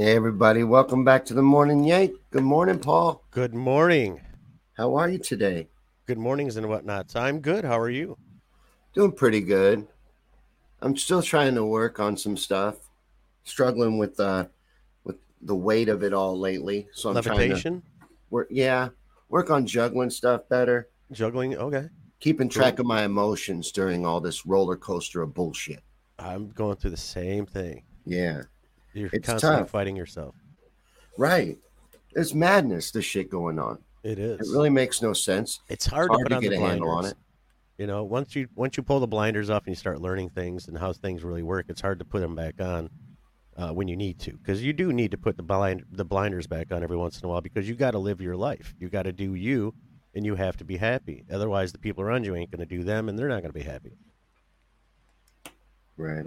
Hey, everybody. Welcome back to the Morning Yank. Good morning, Paul. Good morning. How are you today? Good mornings and whatnots. I'm good. How are you? Doing pretty good. I'm still trying to work on some stuff. Struggling with uh with the weight of it all lately. So I'm Levitation? trying to work yeah, work on juggling stuff better. Juggling? Okay. Keeping track of my emotions during all this roller coaster of bullshit. I'm going through the same thing. Yeah. You're It's constantly tough. fighting yourself. Right. It's madness, this shit going on. It is. It really makes no sense. it's hard, hard to put to on get the a blinders. handle on it. You know, once you once you pull the blinders off and you start learning things and how things really work, it's hard to put them back on uh, when you need to, because you do need to put the blind the blinders back on every once in a while because you got to live your life. You got to do you, and you have to be happy. Otherwise, the people around you ain't going to do them, and they're not going to be happy. Right.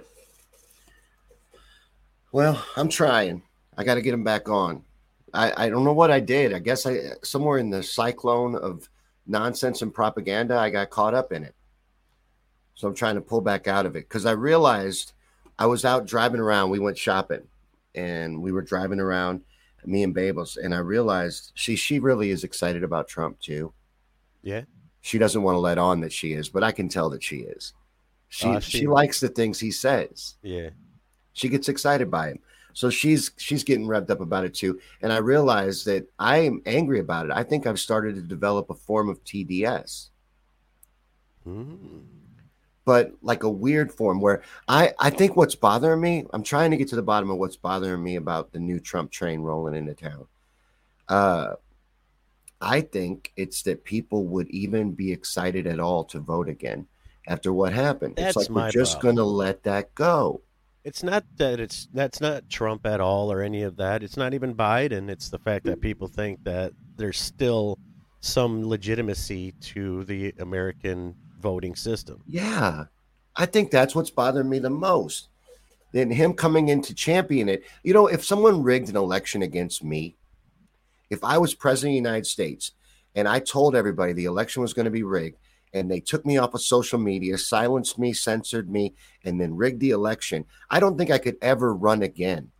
Well, I'm trying. I got to get them back on. I, I don't know what I did. I guess I somewhere in the cyclone of nonsense and propaganda, I got caught up in it. So I'm trying to pull back out of it because I realized I was out driving around. We went shopping, and we were driving around, me and Babels, and I realized she she really is excited about Trump too. Yeah. She doesn't want to let on that she is, but I can tell that she is. She Ah, she she- likes the things he says Yeah. She gets excited by him. So she's she's getting revved up about it too. And i realize that i am angry about it. I think i've started to develop a form of tds Mm. but like a weird form where i i think what's bothering me i'm trying to get to the bottom of what's bothering me about the new trump train rolling into town. Uh i think it's that people would even be excited at all to vote again after what happened. That's it's like we're just problem. gonna let that go It's not that it's that's not Trump at all or any of that. It's not even Biden. It's the fact that people think that there's still some legitimacy to the American voting system. Yeah, I think that's what's bothering me the most. Then him coming in to champion it. You know, if someone rigged an election against me, if I was president of the United States and I told everybody the election was going to be rigged and they took me off of social media, silenced me, censored me, and then rigged the election, I don't think I could ever run again.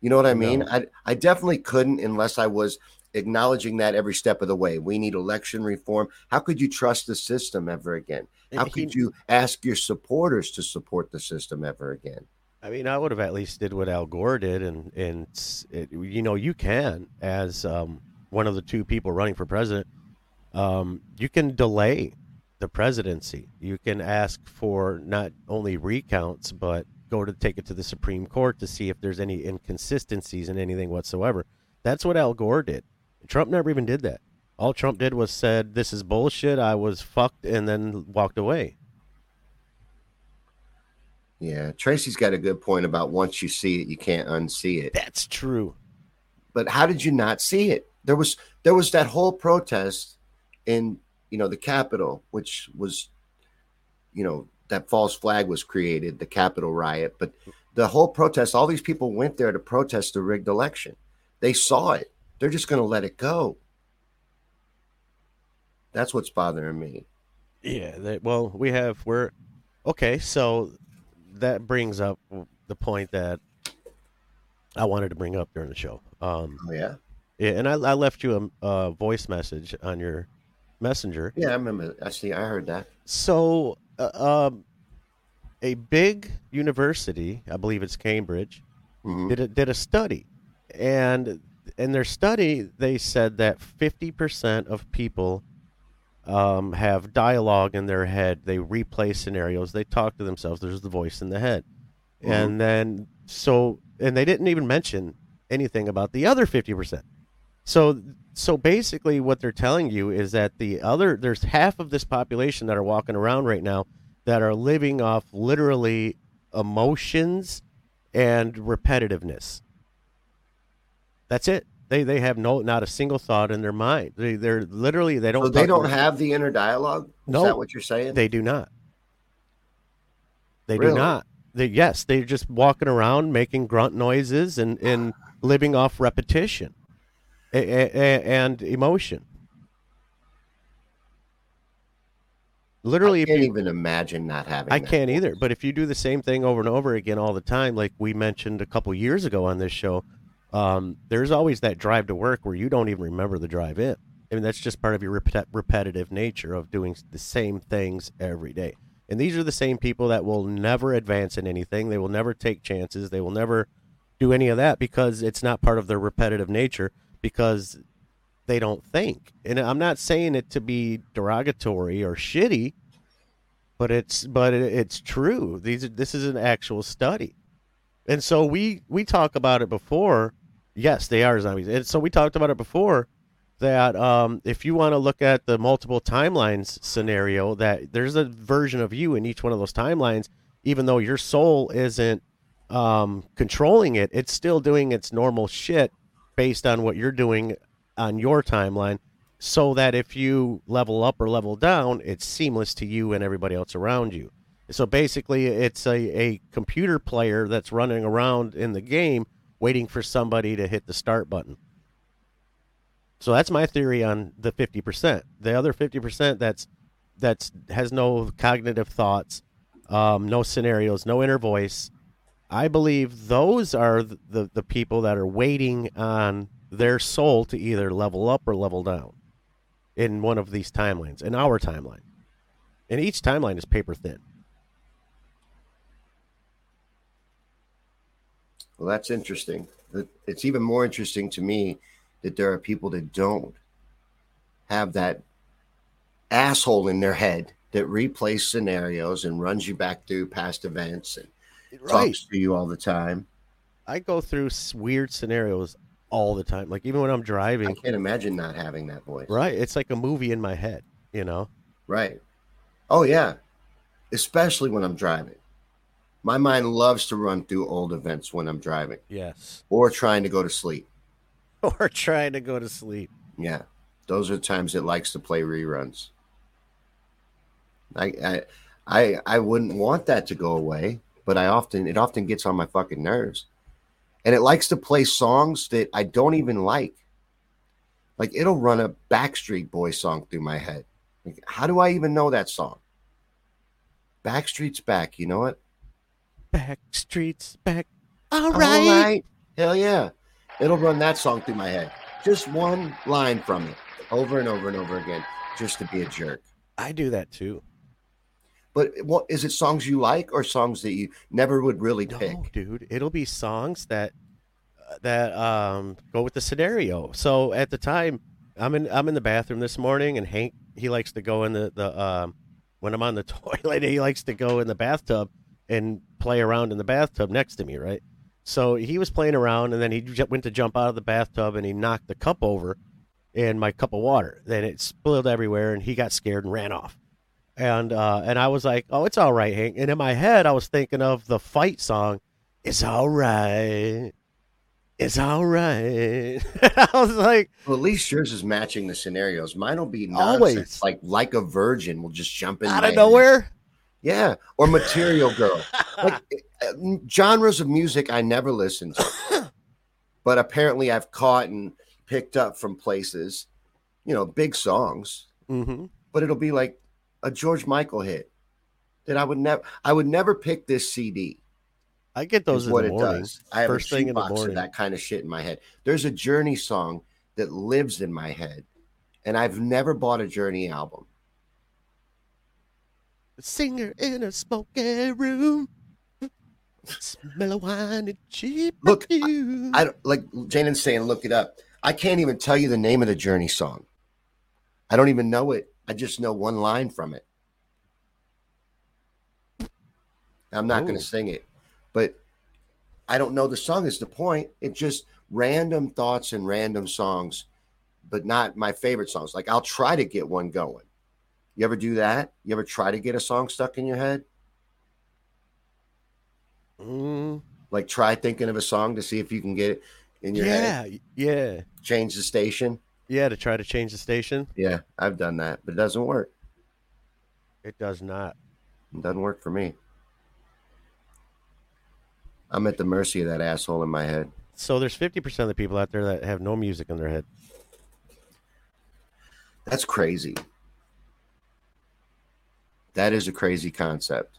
You know what I mean? No. I, I definitely couldn't unless I was acknowledging that every step of the way. We need election reform. How could you trust the system ever again? How could you ask your supporters to support the system ever again? I mean, I would have at least did what Al Gore did, and and it, you know, you can as um, one of the two people running for president, um, you can delay the presidency. You can ask for not only recounts, but go to take it to the Supreme Court to see if there's any inconsistencies in anything whatsoever. That's what Al Gore did. Trump never even did that. All Trump did was said, "This is bullshit. I was fucked," and then walked away. Yeah, Tracy's got a good point about once you see it, you can't unsee it. That's true. But how did you not see it? There was there was that whole protest in you know the Capitol, which was you know that false flag was created, the Capitol riot. But the whole protest, all these people went there to protest the rigged election. They saw it. They're just going to let it go. That's what's bothering me. Yeah. That, well, we have we're okay. So that brings up the point that I wanted to bring up during the show. Um, Oh yeah, yeah, and I, I left you a, a voice message on your messenger. yeah. I remember. Actually. I heard that. So, uh, um, a big university, I believe it's Cambridge, Mhm. did a, did a study, and in their study they said that fifty percent of people um, have dialogue in their head. They replay scenarios. They talk to themselves. There's the voice in the head, and then so and they didn't even mention anything about the other fifty percent. So so basically, what they're telling you is that the other there's half of this population that are walking around right now that are living off literally emotions and repetitiveness. That's it. They they have no not a single thought in their mind. They they're literally they don't So they don't have the inner dialogue. Is No. that what you're saying? They do not. They Really? do not. They, yes, they're just walking around making grunt noises and, and living off repetition and emotion. Literally, I can't you, even imagine not having. I that can't either. But if you do the same thing over and over again all the time, like we mentioned a couple years ago on this show, um, there's always that drive to work where you don't even remember the drive in. I mean, that's just part of your repet- repetitive nature of doing the same things every day. And these are the same people that will never advance in anything. They will never take chances. They will never do any of that because it's not part of their repetitive nature because they don't think. And I'm not saying it to be derogatory or shitty, but it's but it's true. These this is an actual study, and so we we talk about it before. Yes, they are zombies, and so we talked about it before that um, if you want to look at the multiple timelines scenario, that there's a version of you in each one of those timelines, even though your soul isn't um, controlling it, it's still doing its normal shit based on what you're doing on your timeline so that if you level up or level down, it's seamless to you and everybody else around you. So basically, it's a, a computer player that's running around in the game waiting for somebody to hit the start button. So that's my theory on the 50%. The other 50% that's that's has no cognitive thoughts, um, no scenarios, no inner voice. I believe those are the, the, people that are waiting on their soul to either level up or level down in one of these timelines, in our timeline. And each timeline is paper thin. Well, that's interesting. It's even more interesting to me that there are people that don't have that asshole in their head that replays scenarios and runs you back through past events and talks to you all the time. I go through weird scenarios all the time. Like even when I'm driving, I can't imagine not having that voice. right? It's like a movie in my head, you know? Right. Oh yeah. Especially when I'm driving. My mind loves to run through old events when I'm driving Yes. or trying to go to sleep. Or trying to go to sleep. Yeah. Those are the times it likes to play reruns. I I I, I wouldn't want that to go away, but I often it often gets on my fucking nerves. And it likes to play songs that I don't even like. Like it'll run a Backstreet Boy song through my head. Like, how do I even know that song? Backstreet's back, you know what? Backstreet's back. All All right. right. Hell yeah. It'll run that song through my head. Just one line from it over and over and over again, just to be a jerk. I do that too. But what is it songs you like or songs that you never would really No, pick? dude, it'll be songs that uh, that um go with the scenario. So at the time, I'm in I'm in the bathroom this morning, and Hank he likes to go in the the um when I'm on the toilet, he likes to go in the bathtub and play around in the bathtub next to me, right? So he was playing around, and then he ju- went to jump out of the bathtub, and he knocked the cup over and my cup of water. Then it spilled everywhere, and he got scared and ran off. And uh, and I was like, "Oh, it's all right, Hank." And in my head, I was thinking of the fight song, "It's all right, it's all right." I was like, Well, at least yours is matching the scenarios. Mine will be Always. like like a virgin will just jump in out of head. nowhere. Yeah, or Material Girl. like uh, genres of music I never listened to, but apparently I've caught and picked up from places. You know, big songs, hmm but it'll be like a George Michael hit that I would never. I would never pick this CD. I get those in what the it morning. does. I have First a thing in the shoebox of that kind of shit in my head. There's a Journey song that lives in my head, and I've never bought a Journey album. Singer in a smoky room. Smell of wine and cheap Look. I don't like Janen's saying, look it up. I can't even tell you the name of the Journey song. I don't even know it. I just know one line from it. I'm not going to sing it, but I don't know the song. Is the point? It's just random thoughts and random songs, but not my favorite songs. Like I'll try to get one going. You ever do that? You ever try to get a song stuck in your head? Mm, Like try thinking of a song to see if you can get it in your head. yeah, yeah, Change the station. Yeah. To try to change the station, Yeah, I've done that, but it doesn't work. it does not. It doesn't work for me. I'm at the mercy of that asshole in my head. So there's 50% of the people out there that have no music in their head. That's crazy. That is a crazy concept.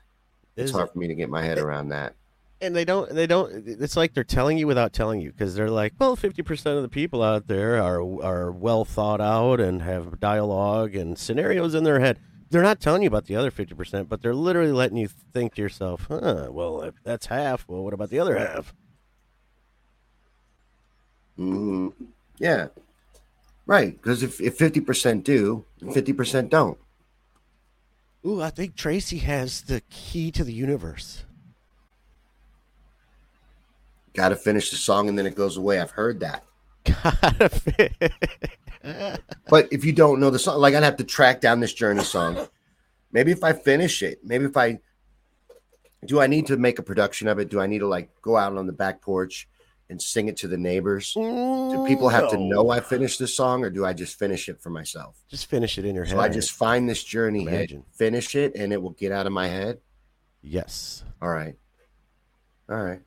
It's hard it? for me to get my head around that. And they don't they don't it's like they're telling you without telling you because they're like well 50% of the people out there are are well thought out and have dialogue and scenarios in their head they're not telling you about the other 50% but they're literally letting you think to yourself huh well if that's half well what about the other half hmm Yeah. Right. Because if, if 50% do, 50% don't. ooh i think tracy has the key to the universe Got to finish the song and then it goes away. I've heard that. But if you don't know the song, like I'd have to track down this Journey song. Maybe if I finish it, maybe if I do, I need to make a production of it. Do I need to like go out on the back porch and sing it to the neighbors? Do people have to know I finished the song, or do I just finish it for myself? just finish it in your head So I just find this journey hit, finish it, and it will get out of my head. yes All right, all right.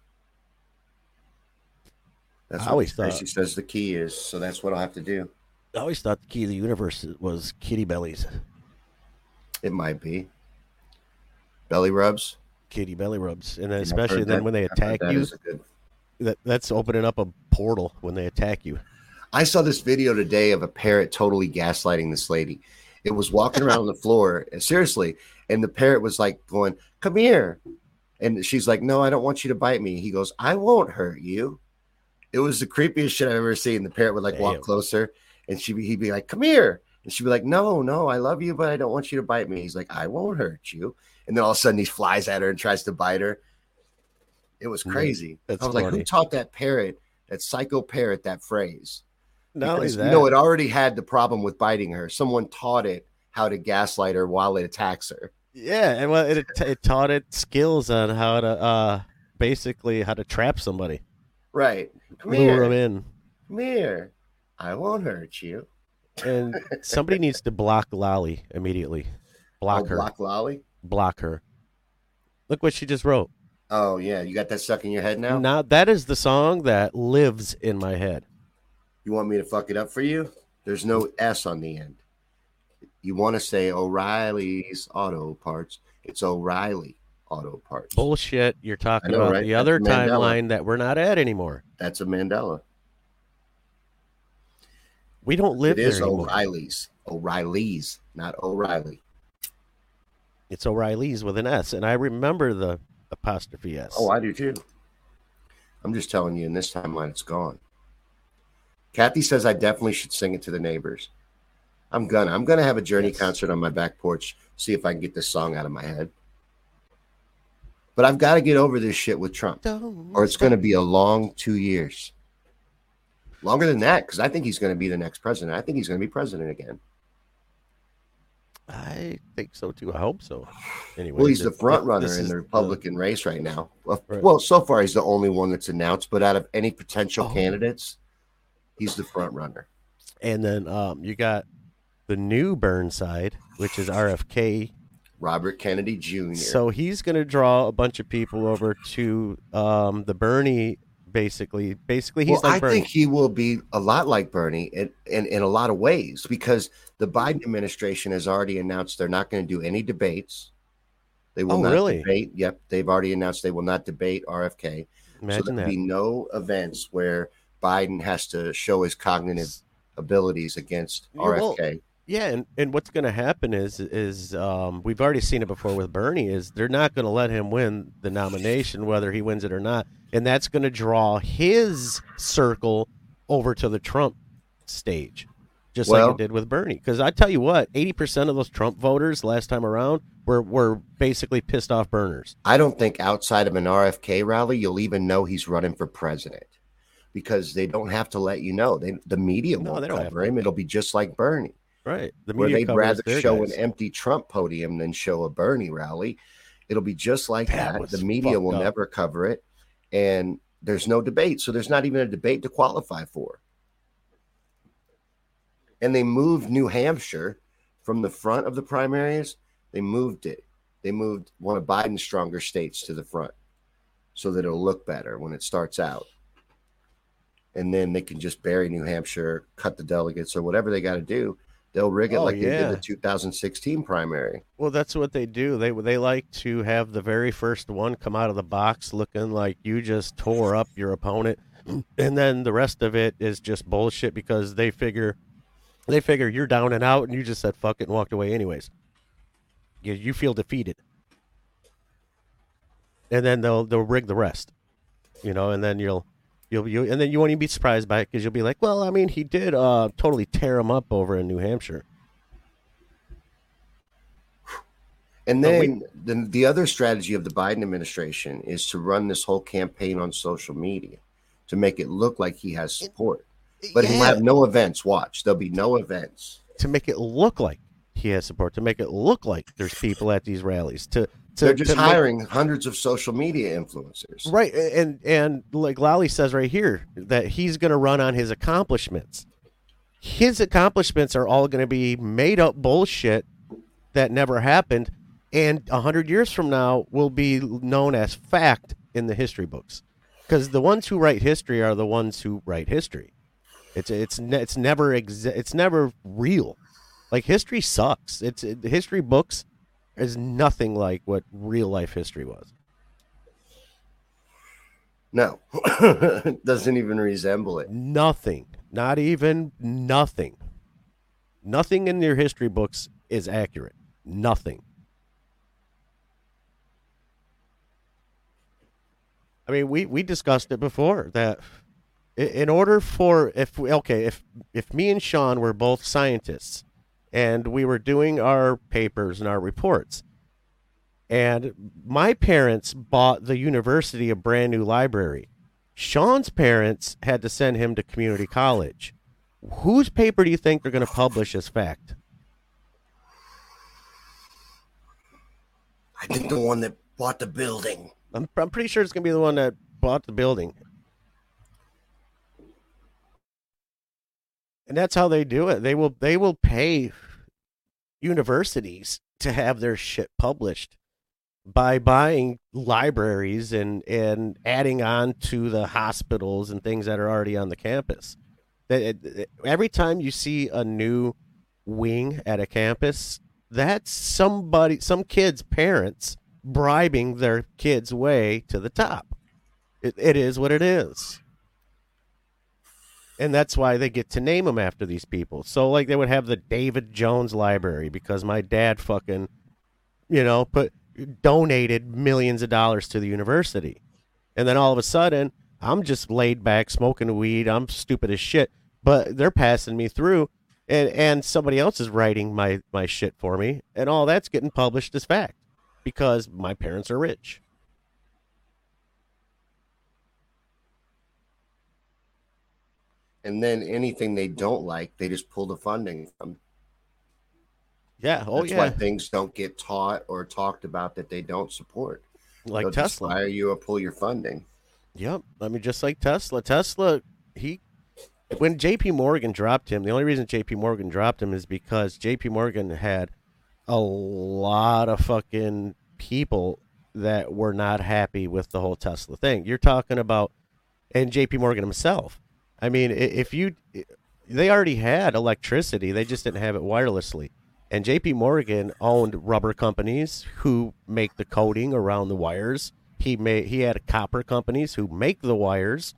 That's I always Tracy thought- says the key is. So that's what I'll have to do. i always thought the key to the universe was kitty bellies It might be belly rubs. kitty belly rubs, and then especially then that- when they attack that you, good- that that's opening up a portal when they attack you. I saw this video today of a parrot totally gaslighting this lady. It was walking around on the floor, seriously, and the parrot was like going, "Come here," and she's like, "No, I don't want you to bite me." He goes, "I won't hurt you." It was the creepiest shit I've ever seen. The parrot would like walk closer, and she he'd be like, "Come here," and she'd be like, "No, no, I love you, but I don't want you to bite me." He's like, "I won't hurt you," and then all of a sudden he flies at her and tries to bite her. It was crazy. that's I was like, "Who taught that parrot, that psycho parrot, that phrase?" No, you know, it already had the problem with biting her. Someone taught it how to gaslight her while it attacks her. yeah, and well, it, it taught it skills on how to uh basically how to trap somebody, Right. Come lure them here. in, Come here. I won't hurt you. and somebody needs to block Lolly immediately. Block oh, her, block. Lolly? Block her. Look what she just wrote. Oh, yeah. You got that stuck in your head now? Now that is the song that lives in my head. You want me to fuck it up for you? There's no S on the end. You want to say O'Reilly's Auto Parts. It's O'Reilly Auto Parts. Bullshit. You're talking know, about right? the That's other Mandela. timeline that we're not at anymore. That's a Mandela. We don't live it there is anymore. O'Reilly's. O'Reilly's, not O'Reilly. It's O'Reilly's with an S, and I remember the apostrophe S. Oh, I do too. I'm just telling you, in this timeline, it's gone. Kathy says I definitely should sing it to the neighbors. I'm gonna. I'm gonna have a Journey Yes. concert on my back porch. See if I can get this song out of my head. But I've got to get over this shit with Trump, Don't or it's going to be a long two years. Longer than that, because I think he's going to be the next president. I think he's going to be president again. I think so too. I hope so. Anyway, Well, he's the th- front runner in the Republican race right now. Well, Right. well, so far he's the only one that's announced. But out of any potential Oh. candidates, he's the front runner. And then um, you got the new Burnside, which is RFK. Robert Kennedy Jr. So he's going to draw a bunch of people over to um, the Bernie. Basically, basically, he's well, like I Bernie. think he will be a lot like Bernie in, in, in a lot of ways because the Biden administration has already announced they're not going to do any debates. They will Oh, not really? debate. Yep, they've already announced they will not debate RFK. so Imagine there will be no events where Biden has to show his cognitive abilities against Yeah, well, RFK. Yeah, and, and what's going to happen is is um, we've already seen it before with Bernie is they're not going to let him win the nomination whether he wins it or not, and that's going to draw his circle over to the Trump stage, just Well- like it did with Bernie. Because I tell you what, eighty percent of those Trump voters last time around were were basically pissed off Berners. I don't think outside of an RFK rally you'll even know he's running for president because they don't have to let you know. They, the media No, won't they don't have cover him. It'll be just like Bernie. Right, the where they'd rather show guys. an empty Trump podium than show a Bernie rally. It'll be just like That that. The media will up. never cover it, and there's no debate. So there's not even a debate to qualify for. And they moved New Hampshire from the front of the primaries. They moved it. They moved one of Biden's stronger states to the front, so that it'll look better when it starts out. And then they can just bury New Hampshire, cut the delegates, or whatever they got to do They'll rig it Oh, like they did the 2016 primary. Well, that's what they do. They they like to have the very first one come out of the box looking like you just tore up your opponent, and then the rest of it is just bullshit because they figure they figure you're down and out, and you just said fuck it and walked away anyways. You you feel defeated, and then they'll they'll rig the rest, you know, and then you'll. You'll, you and then you won't even be surprised by it because you'll be like, well, I mean, he did uh, totally tear him up over in New Hampshire. And But we- then the, the other strategy of the Biden administration is to run this whole campaign on social media to make it look like he has support. But he'll have no events. Watch, there'll be no events. to make it look like he has support, to make it look like there's people at these rallies, to to They're just to make- hiring hundreds of social media influencers. right, and and like Lally says right here that he's going to run on his accomplishments. His accomplishments are all going to be made up bullshit that never happened, and a hundred years from now will be known as fact in the history books, because the ones who write history are the ones who write history. It's it's it's never exa- it's never real. Like history sucks. It's it, history books is nothing like what real life history was. No, doesn't even resemble it. Nothing. Not even nothing. Nothing in your history books is accurate. Nothing. I mean, we, we discussed it before that in order for if we, okay if if me and Sean were both scientists and we were doing our papers and our reports and my parents bought the university a brand new library Shawn's parents had to send him to community college. Whose paper do you think they're going to publish as fact? I think the one that bought the building. I'm, I'm pretty sure it's going to be the one that bought the building. And that's how they do it. They will they will pay universities to have their shit published by buying libraries and and adding on to the hospitals and things that are already on the campus. That every time you see a new wing at a campus, that's somebody, some kid's parents bribing their kids' way to the top. It, it is what it is. And that's why they get to name them after these people. So, like, they would have the David Jones Library because my dad fucking, you know, put donated millions of dollars to the university. And then all of a sudden, I'm just laid back smoking weed. I'm stupid as shit, but they're passing me through and and somebody else is writing my my shit for me and all that's getting published as fact because my parents are rich. And then anything they don't like, they just pull the funding from. Yeah, oh That's yeah. why things don't get taught or talked about that they don't support. like They'll Tesla. fire you or pull your funding. Yep. I mean, just like Tesla. Tesla, he, when JP Morgan dropped him, the only reason JP Morgan dropped him is because JP Morgan had a lot of fucking people that were not happy with the whole Tesla thing. You're talking about, and JP Morgan himself. I mean, if you, they already had electricity, they just didn't have it wirelessly. And JP Morgan owned rubber companies who make the coating around the wires. He made he had copper companies who make the wires.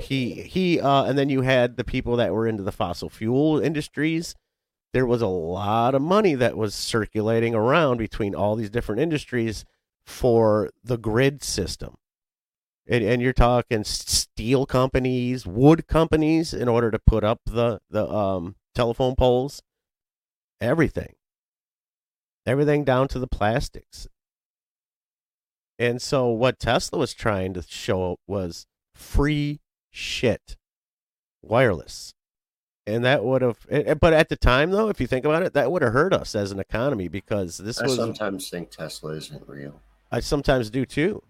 He he uh, and then you had the people that were into the fossil fuel industries. There was a lot of money that was circulating around between all these different industries for the grid system. And, and you're talking steel companies, wood companies, in order to put up the the um, telephone poles? Everything. Everything down to the plastics. And so what tesla was trying to show was free shit. Wireless. And that would have but at the time though if you think about it that would have hurt us as an economy because this I was sometimes think Tesla isn't real. i sometimes do too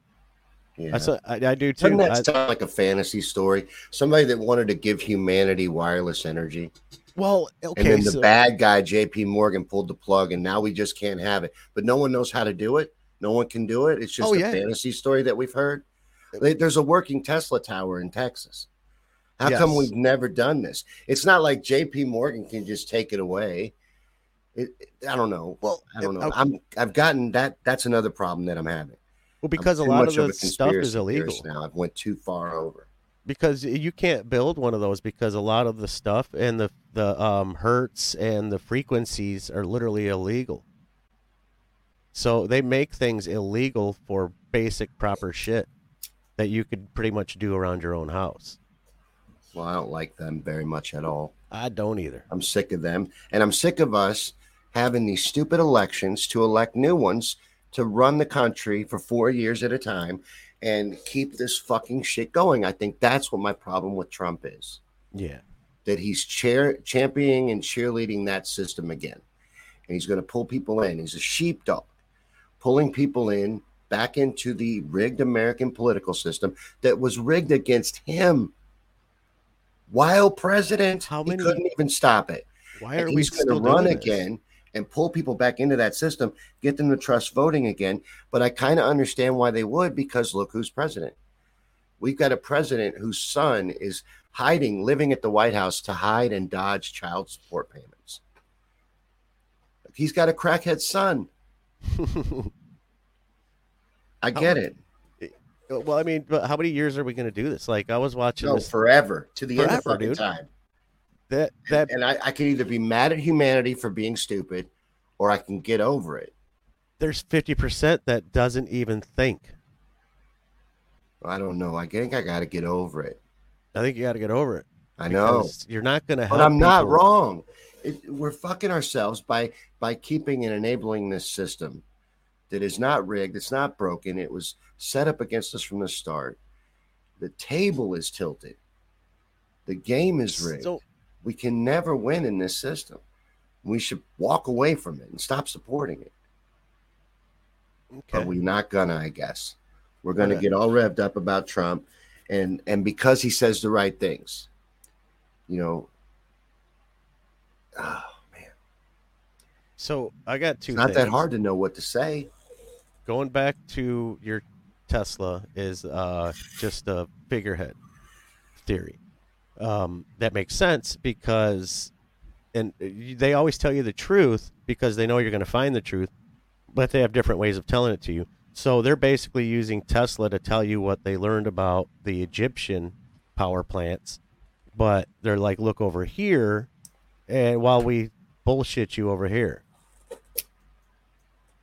Yeah. I, so- I, I do Doesn't too that I- sound like a fantasy story? Somebody that wanted to give humanity wireless energy. well okay. And then the so, bad guy, JP Morgan, pulled the plug, and now we just can't have it. But no one knows how to do it. No one can do it. It's oh, just Oh, a yeah. fantasy story that we've heard. There's a working Tesla tower in Texas. How come we've never done this? It's not like JP Morgan can just take it away It, it- I don't know. Well, I don't know. okay. I'm I've gotten that. That's another problem that I'm having. Well, because a lot of the stuff is illegal. now. I've went too far over. because you can't build one of those because a lot of the stuff and the the um, hertz and the frequencies are literally illegal. So they make things illegal for basic proper shit that you could pretty much do around your own house. Well, I don't like them very much at all. I don't either. I'm sick of them, and I'm sick of us having these stupid elections to elect new ones to run the country for four years at a time and keep this fucking shit going. I think that's what my problem with Trump is. Yeah. that he's chair championing and cheerleading that system again. And he's going to pull people in. He's a sheepdog, pulling people in back into the rigged American political system that was rigged against him. While president, How he many- couldn't even stop it. Why And are we he's going to run again and pull people back into that system, get them to trust voting again. But I kind of understand why they would because look who's president. We've got a president whose son is hiding, living at the White House to hide and dodge child support payments. He's got a crackhead son. I get it. Eh, well, I mean, but how many years are we going to do this? Like I was watching No, this forever to the end of fucking dude. time. That that And I, I can either be mad at humanity for being stupid or I can get over it. there's 50% that doesn't even think. I don't know. I think I got to get over it. I think you got to get over it. I know. You're not going to help But I'm not people. wrong. It, we're fucking ourselves by by keeping and enabling this system that is not rigged. It's not broken. It was set up against us from the start. The table is tilted. The game is rigged. So we can never win in this system. We should walk away from it and stop supporting it. okay. But we're not gonna, I guess. We're gonna Okay. get all revved up about Trump, and and because he says the right things, you know. Oh man, So I got two. it's not that hard to know what to say. Going back to your Tesla is uh, just a figurehead theory. Um, that makes sense because, and they always tell you the truth because they know you're going to find the truth, but they have different ways of telling it to you. So they're basically using Tesla to tell you what they learned about the Egyptian power plants, but they're like, look over here, and while we bullshit you over here.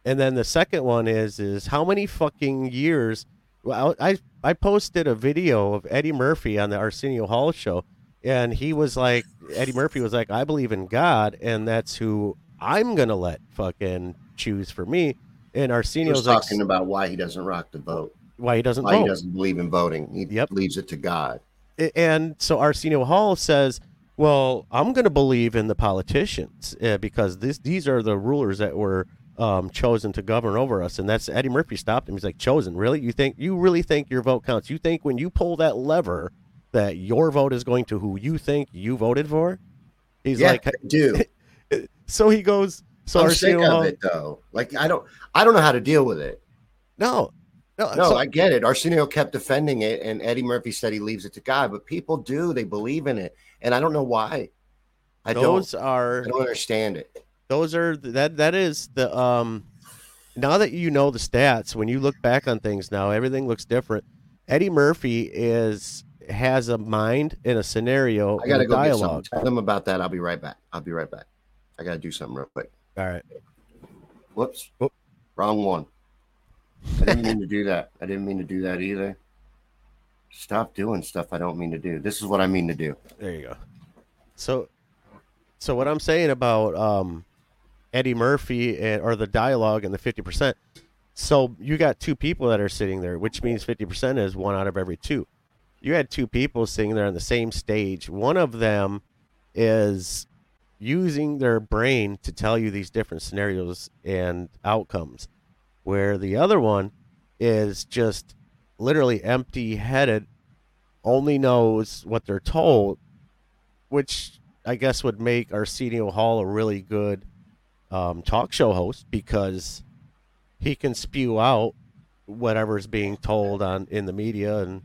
And then the second one is is how many fucking years? Well, I I posted a video of Eddie Murphy on the Arsenio Hall show, and he was like, Eddie Murphy was like, I believe in God, and that's who I'm gonna let fucking choose for me. And He was Arsenio's like, talking about why he doesn't rock the vote, why he doesn't why vote. he doesn't believe in voting. He Yep. leaves it to God. and so Arsenio Hall says, "Well, I'm going to believe in the politicians uh, because this these are the rulers that were um, chosen to govern over us." And that's Eddie Murphy stopped him. He's like, "Chosen? Really? You think you really think your vote counts? You think when you pull that lever that your vote is going to who you think you voted for?" He's yeah, like, do. so he goes. So I'm sick Arsenio of it though. Like I don't, I don't know how to deal with it. no, no, No, so- I get it. Arsenio kept defending it, and Eddie Murphy said he leaves it to God. But people do; they believe in it, and I don't know why. I those don't. are I don't understand it. Those are that that is the um now that you know the stats when you look back on things now everything looks different eddie murphy is has a mind in a scenario I gotta go dialogue. Tell them about that. I'll be right back. I'll be right back. I gotta do something real quick. all right Whoops. Whoop. Wrong one. I didn't mean to do that. I didn't mean to do that either. Stop doing stuff I don't mean to do. This is what I mean to do. there you go so so what i'm saying about um eddie murphy and, or the dialogue and the 50% so you got two people that are sitting there which means 50% is one out of every two. You had two people sitting there on the same stage. One of them is using their brain to tell you these different scenarios and outcomes where the other one is just literally empty headed only knows what they're told which i guess would make arsenio hall a really good um, talk show host because he can spew out whatever's being told on in the media and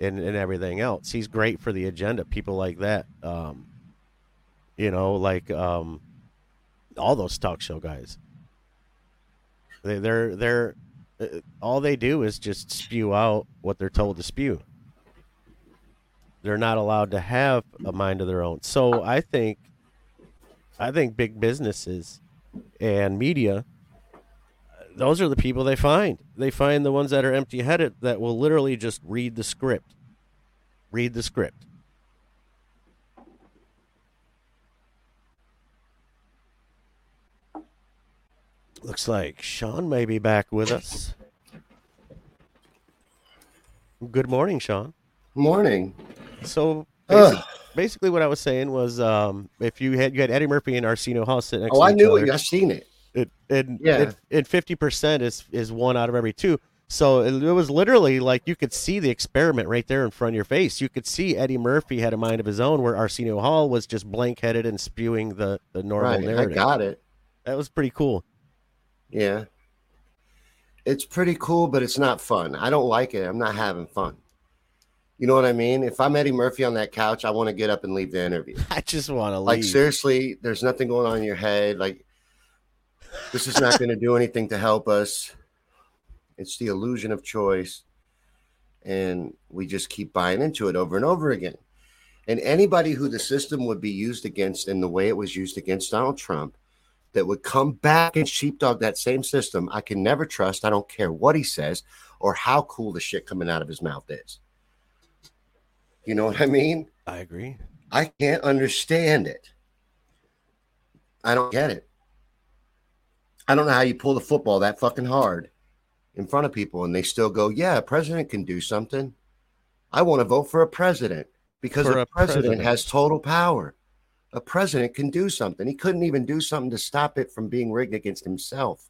and, and everything else he's great for the agenda people like that um, you know like um, all those talk show guys. They, they're they're uh, all they do is just spew out what they're told to spew. They're not allowed to have a mind of their own. So I think, I think big businesses and media, those are the people they find. They find the ones that are empty-headed that will literally just read the script. Read the script. Looks like Shawn may be back with us. Good morning, Shawn. Morning. So basically, what I was saying was, um, if you had you had Eddie Murphy and Arsenio Hall sitting next Oh, to I each knew other, it. I seen it. it, and Yeah. and fifty percent is is one out of every two. So it, it was literally like you could see the experiment right there in front of your face. You could see Eddie Murphy had a mind of his own, where Arsenio Hall was just blank headed and spewing the the normal Right. I got it. That was pretty cool. Yeah. It's pretty cool, but it's not fun. I don't like it. I'm not having fun. You know what I mean? If I'm Eddie Murphy on that couch, I want to get up and leave the interview. I just want to Like leave. seriously, there's nothing going on in your head. Like this is not going to do anything to help us. It's the illusion of choice, and we just keep buying into it over and over again. And anybody who the system would be used against in the way it was used against Donald Trump, that would come back and sheepdog that same system, I can never trust. I don't care what he says or how cool the shit coming out of his mouth is. You know what I mean? I agree. I can't understand it. I don't get it. I don't know how you pull the football that fucking hard in front of people and they still go, yeah, a president can do something. I want to vote for a president because For a, president, president. has total power. A president can do something. He couldn't even do something to stop it from being rigged against himself.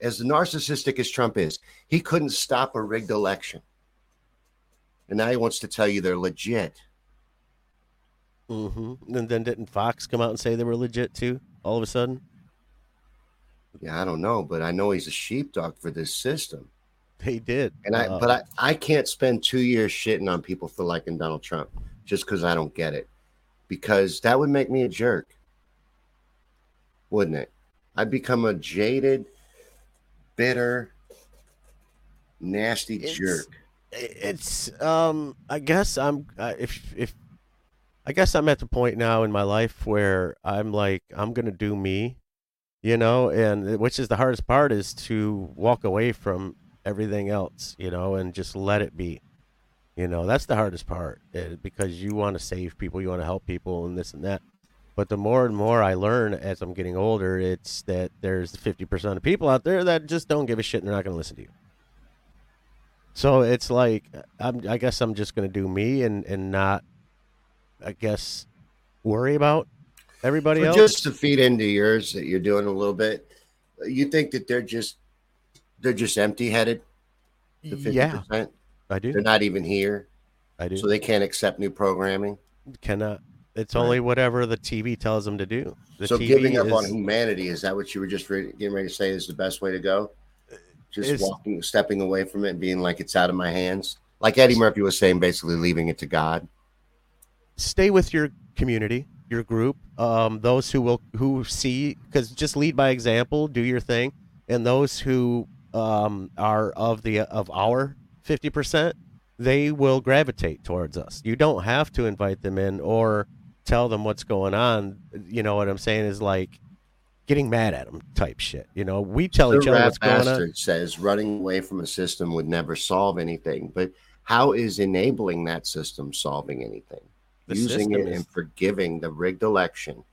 As narcissistic as Trump is, he couldn't stop a rigged election. And now he wants to tell you they're legit. Mm-hmm. And then didn't Fox come out and say they were legit too? All of a sudden, Yeah, I don't know, but I know he's a sheepdog for this system. they did. And I, Uh, but I, I can't spend two years shitting on people for liking Donald Trump just because I don't get it, because that would make me a jerk, wouldn't it? I'd become a jaded, bitter, nasty jerk. It's um i guess i'm uh, if if i guess i'm at the point now in my life where i'm like i'm gonna do me you know and which is the hardest part is to walk away from everything else you know and just let it be. You know that's the hardest part eh, because you want to save people you want to help people and this and that. But the more and more i learn as i'm getting older it's that there's 50% of people out there that just don't give a shit and they're not going to listen to you so it's like I'm, I guess I'm just going to do me and and not, I guess, worry about everybody But else. just to feed into yours that you're doing a little bit, you think that they're just they're just empty headed. Yeah, I do. they're not even here, I do. so they can't accept new programming. Cannot. It's Right. only whatever the TV tells them to do. The so TV giving up is, on humanity is that what you were just re- getting ready to say is the best way to go? Just It's- walking, stepping away from it, and being like it's out of my hands, like Eddie Murphy was saying, basically leaving it to God. stay with your community, your group, um, those who will who see because just lead by example, do your thing, and those who um, are of the of our fifty percent, they will gravitate towards us. You don't have to invite them in or tell them what's going on. You know what I'm saying is like getting mad at them type shit. You know, we tell The each other what's going on. says running away from a system would never solve anything, but how is enabling that system solving anything? The Using it is- and forgiving the rigged election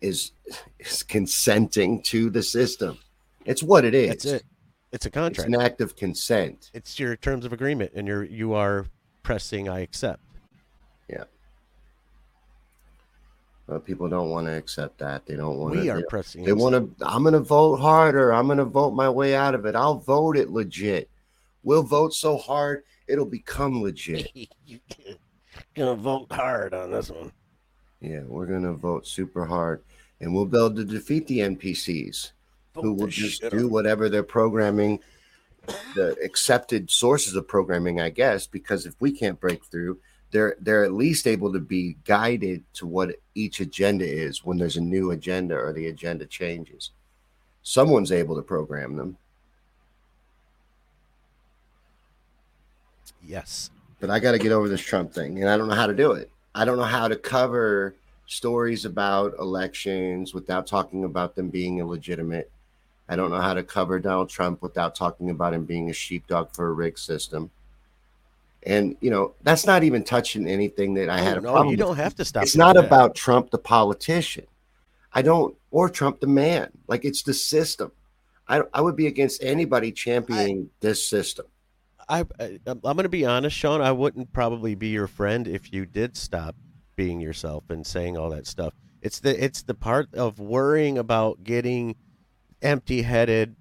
is is consenting to the system. It's what it is. That's it. It's a contract. It's an act of consent. it's your terms of agreement, and you're you are pressing I accept. But people don't want to accept that. They don't want to. We are They, pressing. they want to. I'm going to vote harder. I'm going to vote my way out of it. I'll vote it legit. We'll vote so hard it'll become legit. You're gonna vote hard on this one. Yeah, we're going to vote super hard, and we'll be able to defeat the NPCs who will just do whatever they're programming, the accepted sources of programming, I guess. Because if we can't break through, they're they're at least able to be guided to what each agenda is when there's a new agenda or the agenda changes. Someone's able to program them. Yes. But I got to get over this Trump thing, and I don't know how to do it. I don't know how to cover stories about elections without talking about them being illegitimate. I don't know how to cover Donald Trump without talking about him being a sheepdog for a rigged system. And you know, that's not even touching anything that I Oh, had a no, problem. you with. don't have to stop. It's not that. about Trump the politician. I don't or Trump the man. Like it's the system. I I would be against anybody championing this system. I, I I'm going to be honest, Shawn. I wouldn't probably be your friend if you did stop being yourself and saying all that stuff. It's the it's the part of worrying about getting empty-headed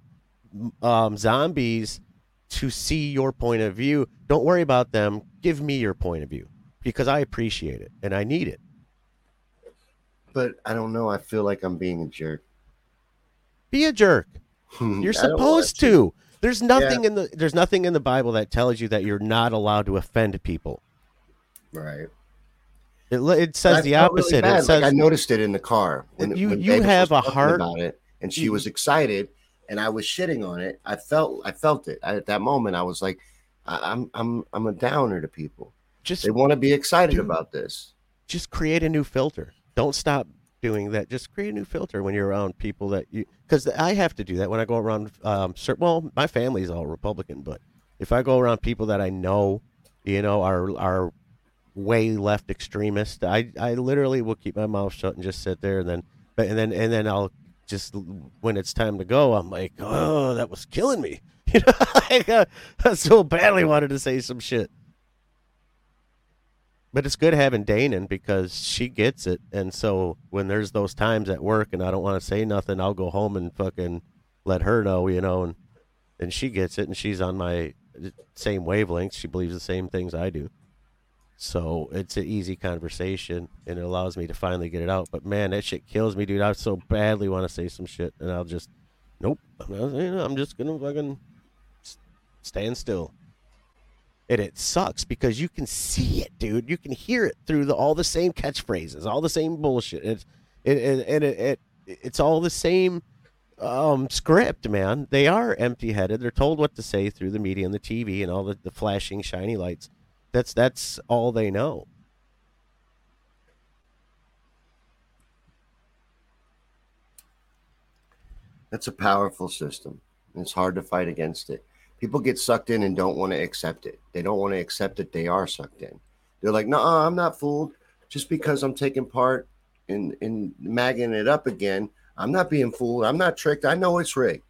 um, zombies to see your point of view. Don't worry about them. Give me your point of view because I appreciate it and I need it. But I don't know. I feel like I'm being a jerk. Be a jerk. You're I don't want supposed to. There's nothing in the there's nothing in the Bible that tells you that you're not allowed to offend people. Right. It, it says the felt really opposite. it says like I noticed it in the car when You- when you have a heart- about it, and she was excited, and I was shitting on it. I felt I felt it I, at that moment. I was like, I, I'm I'm I'm a downer to people. just They want to be excited Dude. about this. just create a new filter. Don't stop doing that. Just create a new filter when you're around people that you because I have to do that when I go around. Um, well, my family's all Republican, but if I go around people that I know, you know, are are way left extremist, I I literally will keep my mouth shut and just sit there and then but and then and then I'll just when it's time to go, I'm like, oh, that was killing me. You know, like, uh, I so badly wanted to say some shit. But it's good having Danon because she gets it, and so when there's those times at work and I don't want to say nothing, I'll go home and fucking let her know, you know, and and she gets it, and she's on my same wavelength. She believes the same things I do, so it's an easy conversation, and it allows me to finally get it out. But man, that shit kills me, dude. I so badly want to say some shit, and I'll just, nope, I'm, just gonna fucking stand still and it sucks because you can see it, dude. You can hear it through the all the same catchphrases, all the same bullshit. It's it, it, and it, it it's all the same um, script, man. They are empty-headed. They're told what to say through the media and the TV and all the, the flashing shiny lights. That's that's all they know. That's a powerful system. It's hard to fight against it. People get sucked in and don't want to accept it. They don't want to accept that they are sucked in. They're like, no, I'm not fooled. Just because I'm taking part in in magging it up again, I'm not being fooled. I'm not tricked. I know it's rigged,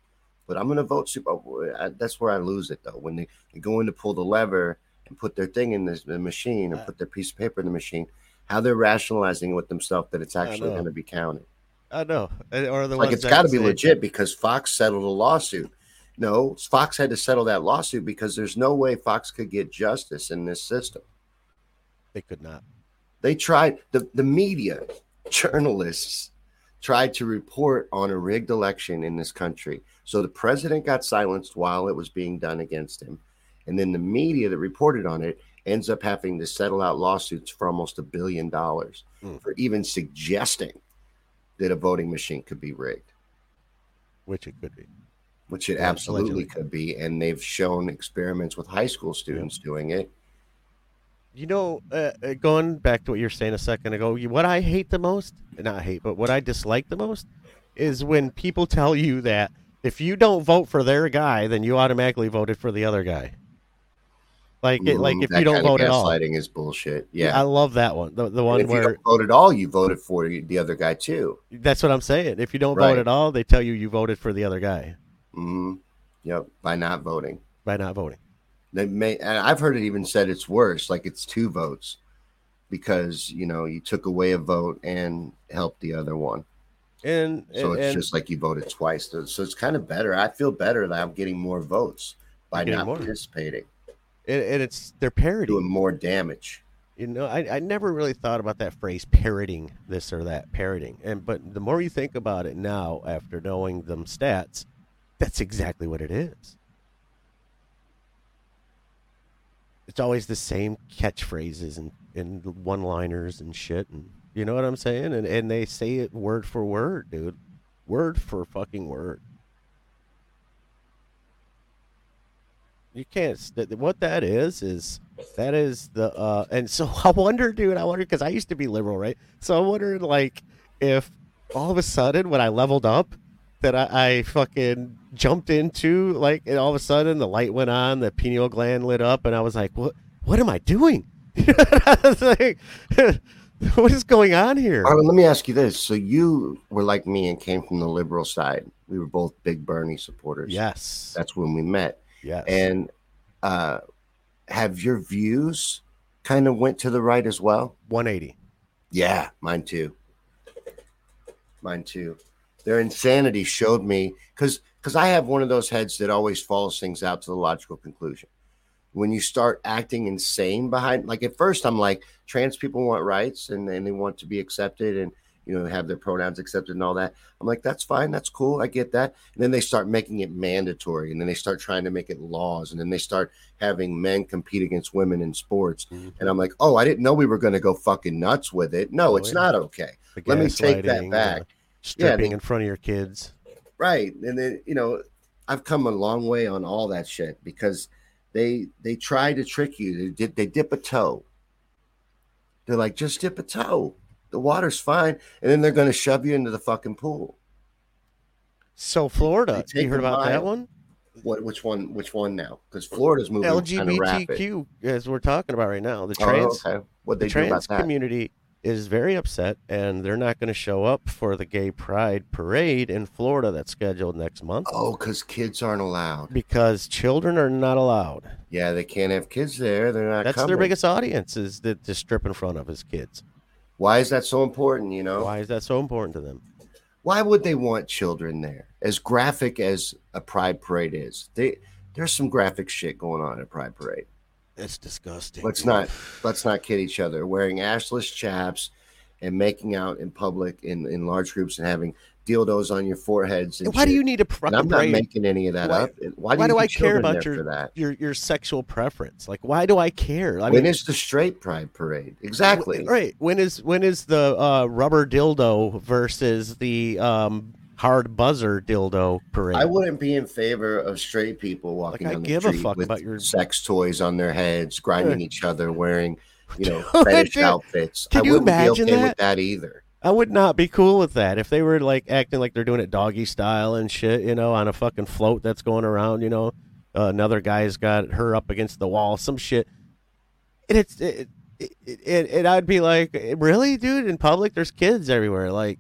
but I'm going to vote Super. Oh, that's where I lose it though. When they, they go in to pull the lever and put their thing in this, the machine and put their piece of paper in the machine, how they're rationalizing with themselves that it's actually going to be counted I know, eh, eh, or the like it's got to be legit because Fox settled a lawsuit. No, Fox had to settle that lawsuit because there's no way Fox could get justice in this system. They could not. They tried the the media, journalists tried to report on a rigged election in this country. So the president got silenced while it was being done against him. And then the media that reported on it ends up having to settle out lawsuits for almost a billion dollars Mm. for even suggesting that a voting machine could be rigged. Which it could be. which it Yeah, absolutely allegedly. could be. And they've shown experiments with high school students doing it. You know, uh, uh, going back to what you were saying a second ago, what I hate the most, not hate, but what I dislike the most is when people tell you that if you don't vote for their guy, then you automatically voted for the other guy. Like, it, like Mm, if that you don't vote at all. gaslighting is bullshit. Yeah, I love that one. The, the one if you where don't vote at all, you voted for the other guy too. that's what I'm saying. If you don't Right. vote at all, they tell you you voted for the other guy hmm Yep. By not voting. by not voting. They may, and I've heard it even said it's worse, like it's two votes because you know you took away a vote and helped the other one. And So and, it's and just like you voted twice. So so it's kind of better. I feel better that I'm getting more votes by not more. participating, and, and it's they're parodying. doing more damage. You know, I, I never really thought about that phrase parroting this or that, parroting. And but the more you think about it now after knowing them stats, that's exactly what it is. It's always the same catchphrases and in one liners and shit and you know what I'm saying? And and they say it word for word, dude. Word for fucking word. You can't. st- What that is is that is the uh. And so I wonder, dude. I wonder because I used to be liberal, right? So I wondered, like, if all of a sudden when I leveled up, that I, I fucking jumped into, like, and all of a sudden the light went on, the pineal gland lit up, and I was like, what? What am I doing? I was like, what is going on here? Let me ask you this: So you were like me and came from the liberal side. We were both big Bernie supporters. Yes. that's when we met. Yes. And uh, have your views kind of went to the right as well? 180. Yeah, mine too. Mine too. Their insanity showed me because because I have one of those heads that always follows things out to the logical conclusion. When you start acting insane behind, like at first, I'm like, trans people want rights and, and they want to be accepted and you know have their pronouns accepted and all that. I'm like, that's fine, that's cool, I get that. And then they start making it mandatory, and then they start trying to make it laws, and then they start having men compete against women in sports. Mm-hmm. And I'm like, oh, I didn't know we were going to go fucking nuts with it. No, Oh, it's yeah. not okay. The Let me take that back. stripping they- in front of your kids. Right. And then, you know, I've come a long way on all that shit because they they try to trick you. They did they dip a toe. They're like, just dip a toe. The water's fine. And then they're gonna shove you into the fucking pool. So Florida, you heard about that one? What which one which one now? Because Florida's moving kind of rapid. LGBTQ, as we're talking about right now, the Oh, trans okay. What they the do about trans community is very upset, and they're not going to show up for the Gay Pride parade in Florida that's scheduled next month Oh, because kids aren't allowed. because children are not allowed. Yeah, they can't have kids there. They're not That's coming. their biggest audience is that to strip in front of his kids. Why is that so important? You know? Why is that so important to them? why would they want children there? As graphic as a pride parade is, they there's some graphic shit going on at a pride parade. It's disgusting. Let's not let's not kid each other. Wearing ashless chaps and making out in public in, in large groups and having dildos on your foreheads. And Why do you need a I'm not making any of that Why- up. Why do, why you do I care about your- your your sexual preference? Like, why do I care? I when mean, is the straight pride parade? Exactly. Right. When is when is the uh, rubber dildo versus the um, hard buzzer dildo parade? I wouldn't be in favor of straight people walking Like, down the street fuck with about your- sex toys on their heads, grinding each other, wearing you know fetish outfits. can I you wouldn't be imagine okay that? with that either. I would not be cool with that if they were like acting like they're doing it doggy style and shit, you know, on a fucking float that's going around, you know. Uh, another guy's got her up against the wall, some shit. And it's it, it, it, and I'd be like, really, dude? In public, there's kids everywhere. Like,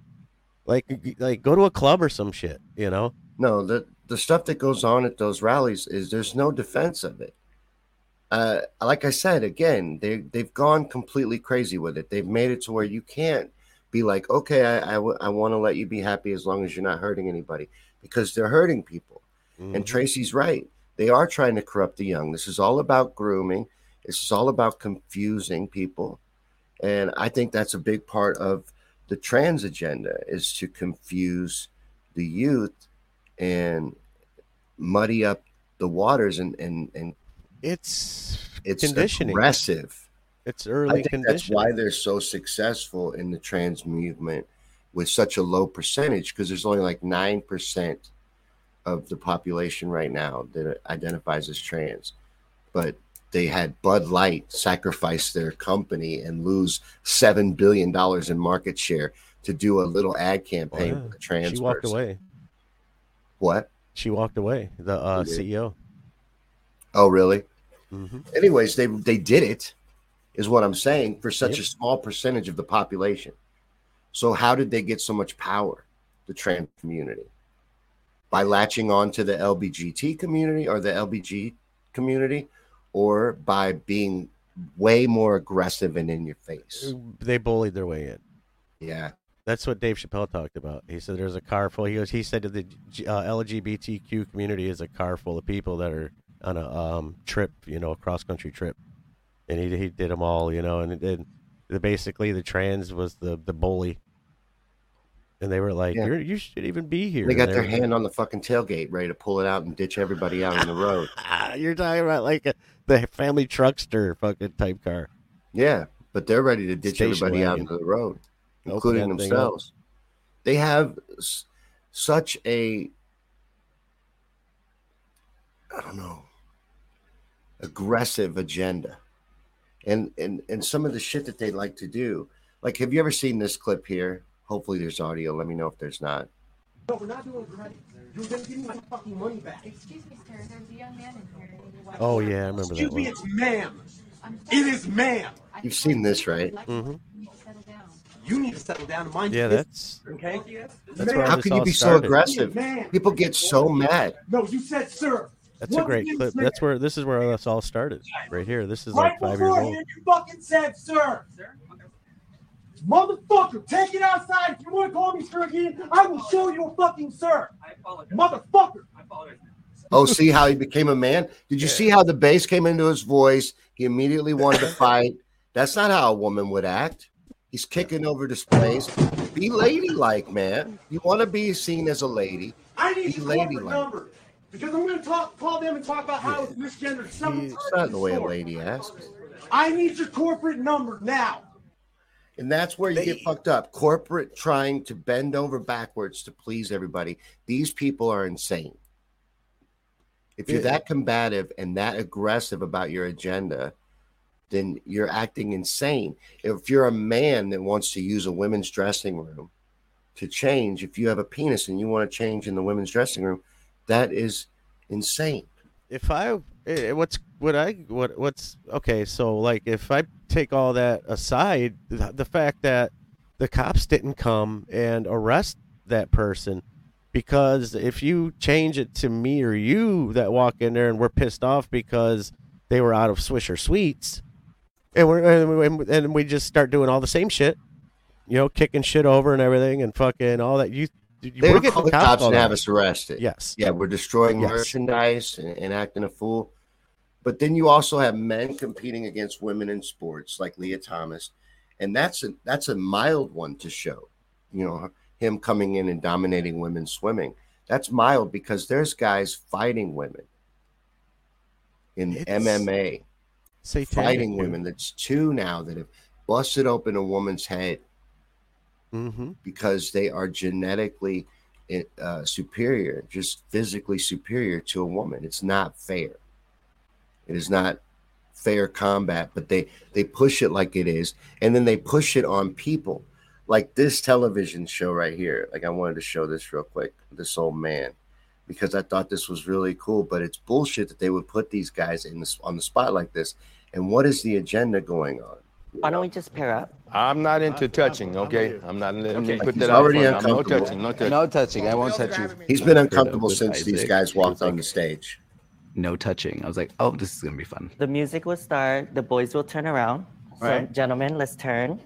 like, like, go to a club or some shit, you know. No, the the stuff that goes on at those rallies is there's no defense of it. Uh, like I said again, they they've gone completely crazy with it. They've made it to where you can't be like, okay, I I, w- I want to let you be happy as long as you're not hurting anybody, because they're hurting people. Mm-hmm. And Tracy's right. They are trying to corrupt the young. This is all about grooming. This is all about confusing people. And I think that's a big part of the trans agenda is to confuse the youth and muddy up the waters and and, and it's it's conditioning. aggressive. It's I early think conditioning. that's why they're so successful in the trans movement with such a low percentage because there's only like 9% of the population right now that identifies as trans. But they had Bud Light sacrifice their company and lose $7 billion in market share to do a little ad campaign with a trans she walked person. away. What? She walked away. The uh, CEO. Oh, really? Mm-hmm. anyways they they did it is what i'm saying for such Yep. a small percentage of the population so how did they get so much power the trans community by latching on to the lbgt community or the lbg community or by being way more aggressive and in your face They bullied their way in. yeah That's what Dave Chappelle talked about. He said there's a car full. He goes. He said that the uh, LGBTQ community is a car full of people that are on a um, trip, you know, a cross country trip, and he he did them all, you know, and then the, basically the trans was the the bully, and they were like, Yeah. You're, you should even be here. they got And their were- hand on the fucking tailgate ready to pull it out and ditch everybody out on the road You're talking about like a, the family truckster fucking type car. yeah but they're ready to ditch Station everybody out wagon. into the road, including that thing up. themselves. They have s- such a, I don't know, aggressive agenda, and and and some of the shit that they like to do. Like, have you ever seen this clip here? Hopefully, there's audio. Let me know if there's not. No, we're not doing credit. You're gonna give me my fucking money back. Excuse me, sir. There's a young man in here. Oh yeah, I remember that Excuse me, it's ma'am. It is ma'am. You've seen this, right? Mm-hmm. You need to settle down. You need to settle down and mind Yeah, your that's business, okay? that's Ma'am. where How can you all be so aggressive? People get so mad. No, you said sir. That's a great clip. ma'am. That's where this is where this all started. Right here. This is right like five years old. beforehand, you fucking said sir. Motherfucker, take it outside. If you want to call me sir again, I will show you a fucking sir. I apologize. Motherfucker. I apologize. Oh, see how he became a man? Did you see how the bass came into his voice? He immediately wanted to fight. That's not how a woman would act. He's kicking over displays. Be ladylike, man. You want to be seen as a lady. I Be need your corporate ladylike. number. Because I'm going to talk, call them and talk about how it's misgendered. Several He- times It's not the way a lady asks. I need your corporate number now. And that's where you get fucked up. Corporate trying to bend over backwards to please everybody. These people are insane. If you're that combative and that aggressive about your agenda, then you're acting insane. If you're a man that wants to use a women's dressing room to change, if you have a penis and you want to change in the women's dressing room, that is insane. if I eh, what's what I what what's okay, so like if I take all that aside, the, the fact that the cops didn't come and arrest that person because if you change it to me or you that walk in there and we're pissed off because they were out of Swisher Sweets and we're and we, and we just start doing all the same shit, you know, kicking shit over and everything and fucking all that you They we're would getting call the cops and have us. arrested. Yes. Yeah, we're destroying Yes. merchandise and, and acting a fool. But then you also have men competing against women in sports, like Lia Thomas, and that's a that's a mild one to show. You know, him coming in and dominating women's swimming. That's mild because there's guys fighting women in It's MMA, fighting dude. women. That's two now that have busted open a woman's head Mhm. because they are genetically uh, superior, just physically superior to a woman. It's not fair. It is not fair combat, but they they push it like it is, and then they push it on people, like this television show right here. Like I wanted to show this real quick, this old man, because I thought this was really cool. But it's bullshit that they would put these guys in this on the spot like this. And what is the agenda going on? Why don't we just pair up? I'm not into touching, okay? I'm not letting me put He's that out already front. I'm no uncomfortable. touching, no touching. No touching. I won't touch you. He's been uncomfortable with since these guys walked on the stage. No touching. I was like, oh, this is gonna be fun. The music will start, the boys will turn around. So, Right. gentlemen, let's turn.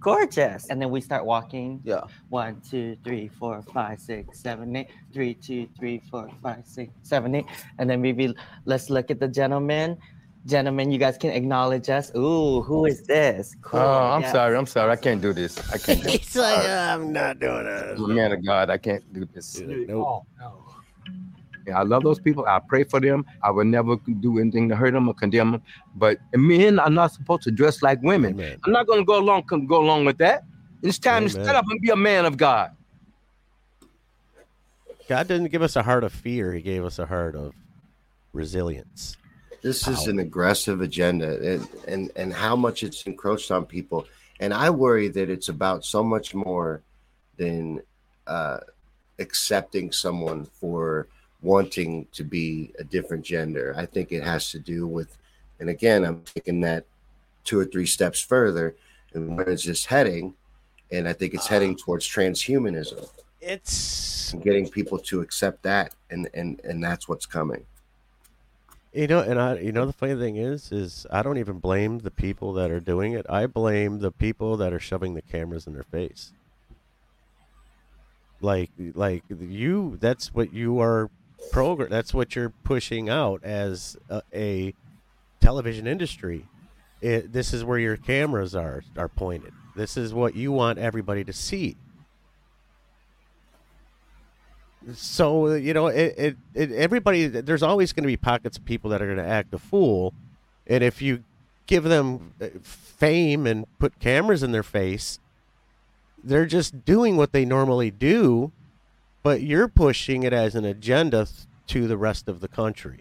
Gorgeous. And then we start walking. Yeah. One, two, three, four, five, six, seven, eight. Three, two, three, four, five, six, seven, eight. And then maybe let's look at the gentleman. Gentlemen, you guys can acknowledge us. Ooh, who is this? Oh, cool. Oh, I'm yeah. sorry. I'm sorry. I can't do this. I can't do it. He's like, oh, I'm not doing it. A man of God. I can't do this. Nope. Oh, yeah, I love those people. I pray for them. I would never do anything to hurt them or condemn them. But men are not supposed to dress like women. Amen. I'm not going to go along go along with that. It's time to Amen. stand up and be a man of God. God didn't give us a heart of fear. He gave us a heart of resilience. This is an aggressive agenda and, and and how much it's encroached on people. And I worry that it's about so much more than uh, accepting someone for wanting to be a different gender. I think it has to do with, and again, I'm taking that two or three steps further, and where it's just heading. And I think it's heading towards transhumanism It's getting people to accept that, and and and that's what's coming. You know, and I you know the funny thing is, is I don't even blame the people that are doing it. I blame the people that are shoving the cameras in their face. Like like you, that's what you are program. That's what you're pushing out as a, a television industry. It, this is where your cameras are are pointed. This is what you want everybody to see. So you know, it, it, it everybody. There's always going to be pockets of people that are going to act a fool, and if you give them uh, fame and put cameras in their face. They're just doing what they normally do, but you're pushing it as an agenda to the rest of the country.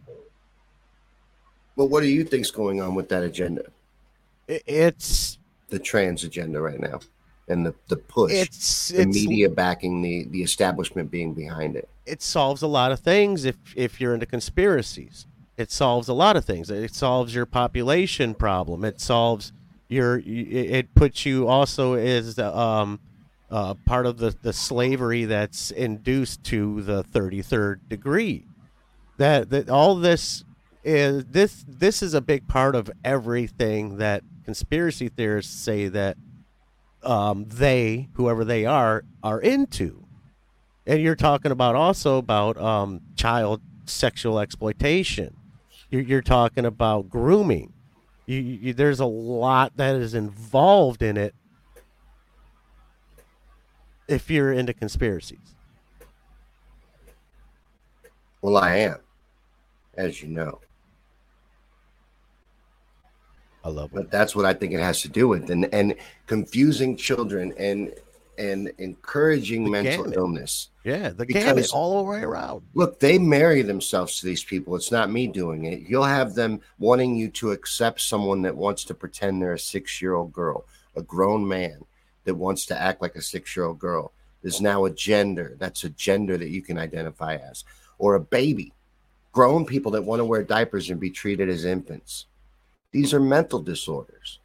But what do you think's going on with that agenda, It's the trans agenda right now, and the the push, it's the it's media backing the the establishment being behind it? it solves a lot of things if if you're into conspiracies. It solves a lot of things. It solves your population problem. It solves your. It puts you also as um, uh, part of the the slavery that's induced to the thirty third degree. That that all this is this this is a big part of everything that conspiracy theorists say that um, they whoever they are are into and you're talking about also about um, child sexual exploitation. You're, you're talking about grooming. You, you, there's a lot that is involved in it. If you're into conspiracies, Well, I am, as you know. I love it. But that's what I think it has to do with, and and confusing children and and encouraging The mental gamut. illness. Yeah, the Because- gamut all the way around. Look, they marry themselves to these people. It's not me doing it. You'll have them wanting you to accept someone that wants to pretend they're a six year old girl, a grown man that wants to act like a six year old girl. There's now a gender. That's a gender that you can identify as, or a baby. Grown people that want to wear diapers and be treated as infants. These are mental disorders.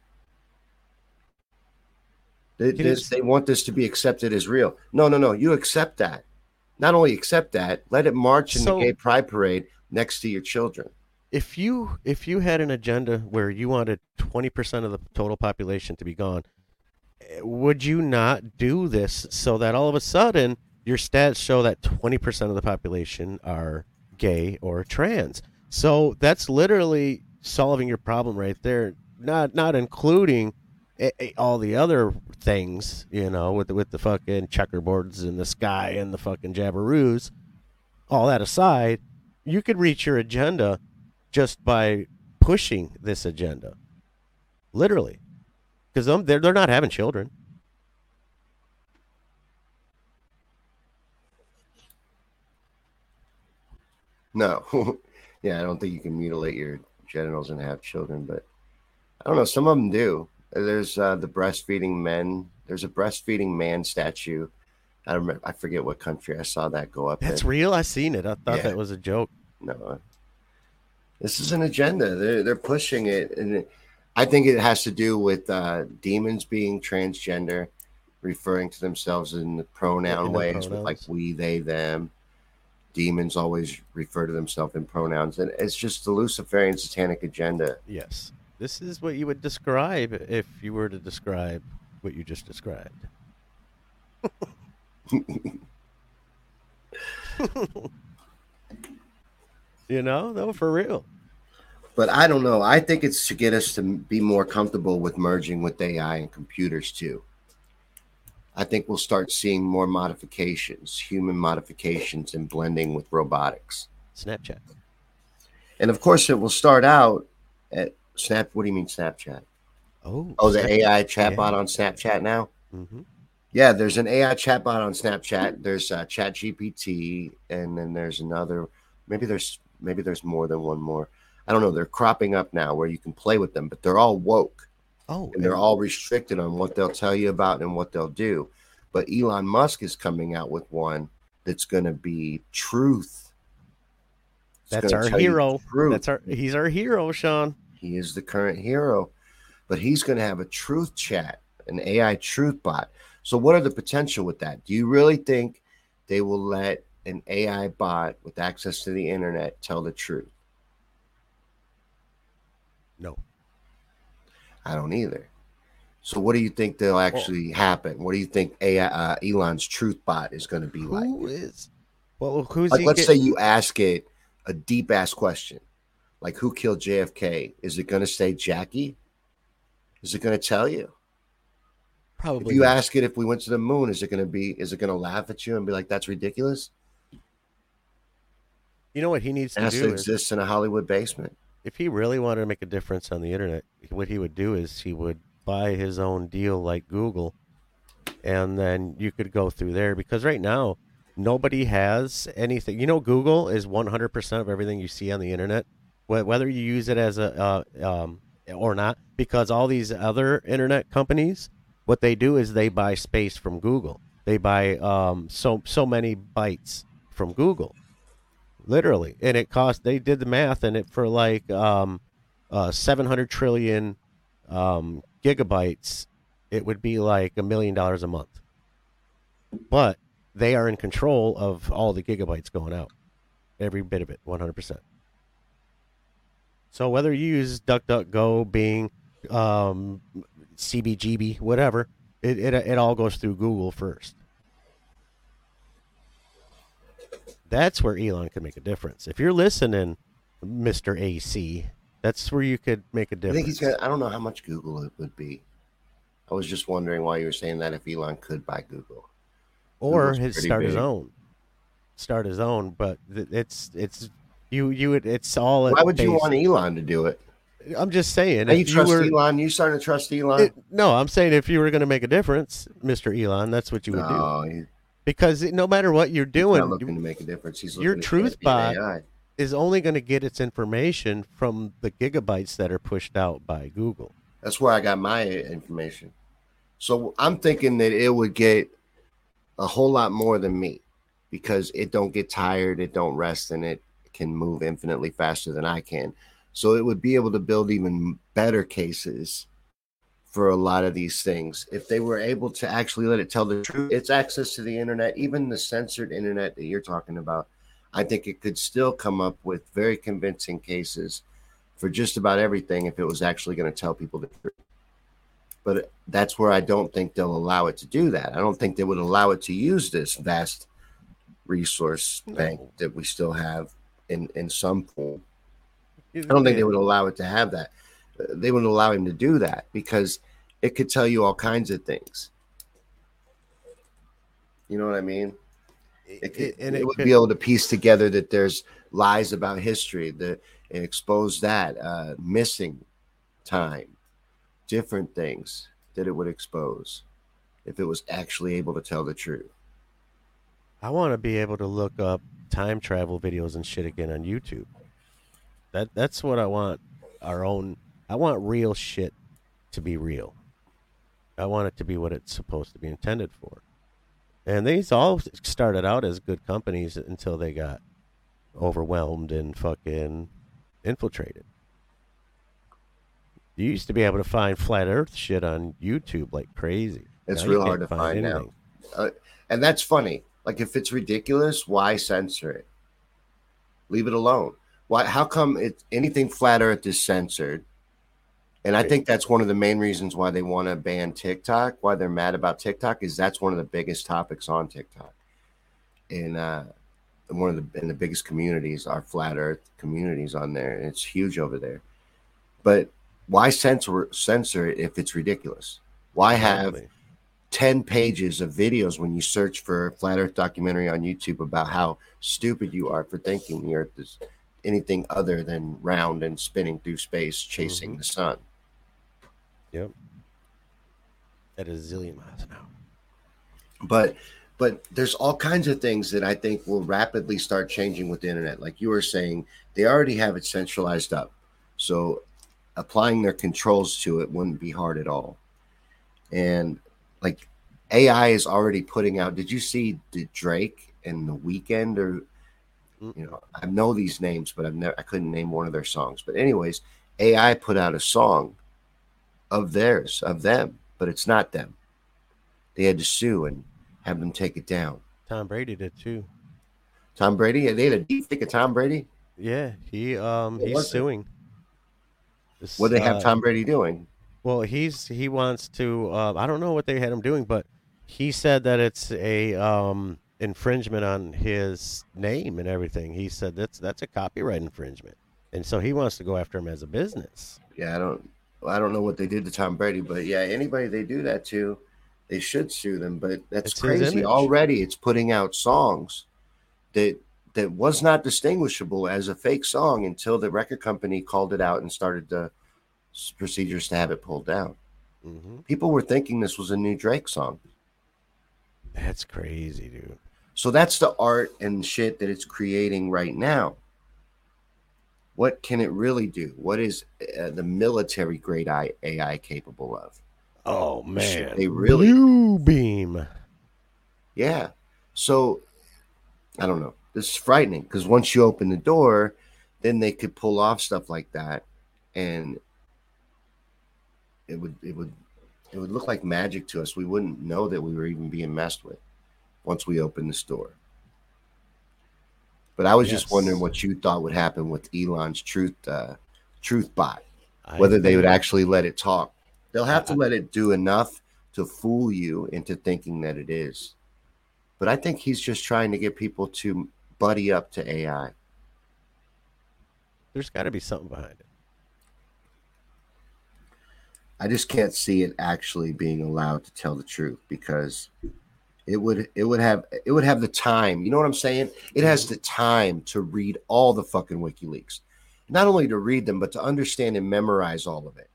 They, you they want this to be accepted as real. No, no, no. You accept that. Not only accept that, let it march in So- the gay pride parade next to your children. If you if you had an agenda where you wanted 20% of the total population to be gone, eh, would you not do this so that all of a sudden your stats show that 20% of the population are gay or trans? So that's literally solving your problem right there. Not not including all the other things, you know, with the, with the fucking checkerboards in the sky and the fucking jabberoos. All that aside, you could reach your agenda just by pushing this agenda, literally, because they're they're not having children. No. yeah, I don't think you can mutilate your genitals and have children, but I don't know. Some of them do. There's uh, the breastfeeding men. There's a breastfeeding man statue. I remember. I forget what country I saw that go up. That's in. real. I seen it. I thought Yeah. that was a joke. No, this is an agenda. They're they're pushing it, and it- I think it has to do with uh, demons being transgender, referring to themselves in the pronoun In the ways, with like we, they, them. Demons always refer to themselves in pronouns, and it's just the Luciferian satanic agenda. Yes, this is what you would describe if you were to describe what you just described. you know, no, for real. But I don't know. I think it's to get us to be more comfortable with merging with AI and computers too. I think we'll start seeing more modifications, human modifications, and blending with robotics. Snapchat. And of course, it will start out at Snap. What do you mean Snapchat? Oh, Oh, the AI chatbot on Snapchat now. hmm Yeah, there's an AI chatbot on Snapchat. There's uh, Chat GPT, and then there's another. Maybe there's maybe there's more than one more. I don't know. They're cropping up now where you can play with them, but they're all woke Oh, and they're all restricted on what they'll tell you about and what they'll do. But Elon Musk is coming out with one that's going to be truth. It's that's our hero. That's our. He's our hero, Shawn. He is the current hero, but he's going to have a truth chat, an AI truth bot. So, what are the potential with that? Do you really think they will let an AI bot with access to the internet tell the truth? No. I don't either. So, what do you think they'll actually happen? What do you think AI, uh, Elon's truth bot is going to be like? Who is? Well, who's Like, let's get- say you ask it a deep ass question, like who killed JFK? Is it going to say Jackie? Is it going to tell you? probably If you not. ask it if we went to the moon, is it going to be? Is it going to laugh at you and be like, "That's ridiculous"? You know what he needs It to has do to is exist in a Hollywood basement. If he really wanted to make a difference on the internet, what he would do is he would buy his own deal like Google, and then you could go through there because right now nobody has anything. You know, Google is 100% of everything you see on the internet, whether you use it as a uh, um, or not, because all these other internet companies, what they do is they buy space from Google. They buy um, so so many bytes from Google, literally, and it cost. They did the math, and it for like um, uh, 700 trillion um, gigabytes, it would be like a million dollars a month. But they are in control of all the gigabytes going out, every bit of it, 100%. So whether you use DuckDuckGo, Bing, um, CBGB, whatever, it, it it all goes through Google first. That's where Elon could make a difference. If you're listening, Mister AC, that's where you could make a difference. think he's got. I don't know how much Google it would be. I was just wondering why you were saying that if Elon could buy Google. or his start his own, start his own. But it's it's you you would it's all. Why would you want Elon to do it? I'm just saying. Now you trust were, Elon? You starting to trust Elon? it- no, I'm saying if you were going to make a difference, Mister Elon, that's what you would do. no, he's Because it- no matter what you're doing, looking to make a difference. He's your truth bot- AI. is only going to get its information from the gigabytes that are pushed out by Google. That's where I got my information. So I'm thinking that it would get a whole lot more than me because it don't get tired, it don't rest, and it can move infinitely faster than I can. So it would be able to build even better cases for a lot of these things if they were able to actually let it tell the truth. It's access to the internet, even the censored internet that you're talking about. I think it could still come up with very convincing cases for just about everything if it was actually going to tell people the truth. But that's where I don't think they'll allow it to do that. I don't think they would allow it to use this vast resource bank that we still have in in some form. I don't think they would allow it to have that. They wouldn't allow him to do that because it could tell you all kinds of things. You know what I mean? It, could, It- and it, it would could- be able to piece together that there's lies about history, that and expose that uh, missing time, different things that it would expose if it was actually able to tell the truth. I want to be able to look up time travel videos and shit again on YouTube. That that's what I want. Our own. I want real shit to be real. I want it to be what it's supposed to be intended for. And these all started out as good companies until they got overwhelmed and fucking infiltrated. You used to be able to find flat Earth shit on YouTube like crazy. It's Now real hard to find now. Uh, and that's funny. Like if it's ridiculous, why censor it? Leave it alone. Why? How come it anything flat Earth is censored? And I think that's one of the main reasons why they want to ban TikTok. Why they're mad about TikTok is that's one of the biggest topics on TikTok. And uh, one of the and the biggest communities are flat Earth communities on there, and it's huge over there. But why censor censor it if it's ridiculous? Why have. 10 pages of videos when you search for a flat earth documentary on YouTube about how stupid you are for thinking the earth is anything other than round and spinning through space chasing Mhm. the sun. Yep. At a zillion miles an hour. But but there's all kinds of things that I think will rapidly start changing with the internet. Like you were saying, they already have it centralized up. So applying their controls to it wouldn't be hard at all. And like AI is already putting out. Did you see the Drake and the Weeknd or mm. you know I know these names, but I've never I couldn't name one of their songs. But anyways, AI put out a song of theirs of them, but it's not them. They had to sue and have them take it down. Tom Brady did too. Tom Brady, they had a deep fake of Tom Brady. Yeah, he um What he's suing. This, What they have uh, Tom Brady doing? Well, he's he wants to. Uh, I don't know what they had him doing, but he said that it's a um infringement on his name and everything. He said that's that's a copyright infringement, and so he wants to go after him as a business. Yeah, I don't I don't know what they did to Tom Brady, but yeah, anybody they do that to, they should sue them. But that's It's crazy. Already it's putting out songs that that was not distinguishable as a fake song until the record company called it out and started the procedures to have it pulled down. hmm People were thinking this was a new Drake song. That's crazy, dude. So that's the art and shit that it's creating right now. What can it really do? What is uh, the military grade AI capable of? Oh Should man, they really- blue beam. Yeah. So I don't know. This is frightening because once you open the door, then they could pull off stuff like that, and it would it would it would look like magic to us. We wouldn't know that we were even being messed with once we opened the store. But I was just wondering what you thought would happen with Elon's truth uh, truth bot. I Whether they would actually let it talk. They'll have to let it do enough to fool you into thinking that it is. But I think he's just trying to get people to buddy up to AI. There's got to be something behind it. I just can't see it actually being allowed to tell the truth because it would it would have it would have the time. You know what I'm saying? It has mm-hmm. the time to read all the fucking WikiLeaks. Not only to read them, but to understand and memorize all of it.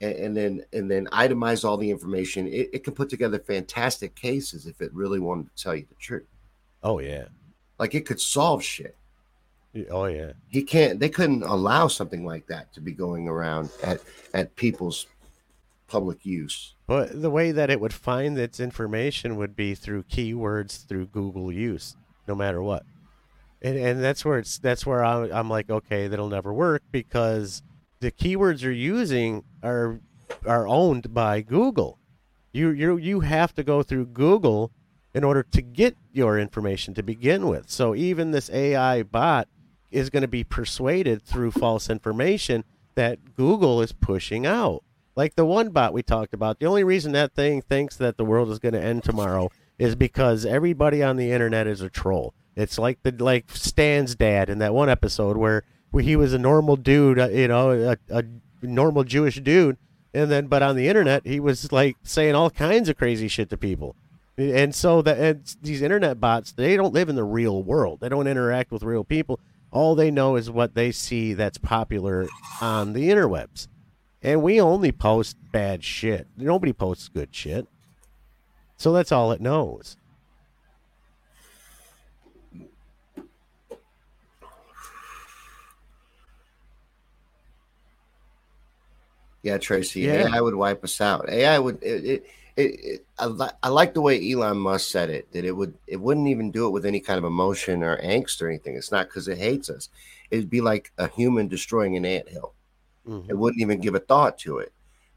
And, and then and then itemize all the information. It, it can put together fantastic cases if it really wanted to tell you the truth. Oh yeah. Like it could solve shit. Oh yeah. he can't they couldn't allow something like that to be going around at at people's public use But the way that it would find its information would be through keywords through Google use, no matter what. And and that's where it's that's where I'm, I'm like, okay, that'll never work because the keywords you're using are are owned by Google. You you you have to go through Google in order to get your information to begin with. So even this AI bot is going to be persuaded through false information that Google is pushing out. Like the one bot we talked about, the only reason that thing thinks that the world is going to end tomorrow is because everybody on the internet is a troll. It's like the like Stan's dad in that one episode where, where he was a normal dude, uh, you know, a, a normal Jewish dude, and then but on the internet he was like saying all kinds of crazy shit to people. And so that these internet bots, they don't live in the real world. They don't interact with real people. All they know is what they see that's popular on the interwebs. And we only post bad shit. Nobody posts good shit. So that's all it knows. yeah tracy Yeah. ai would wipe us out ai would it, it, it, it I, li- I like the way elon musk said it that it would it wouldn't even do it with any kind of emotion or angst or anything it's not because it hates us it'd be like a human destroying an anthill Mhm. it wouldn't even give a thought to it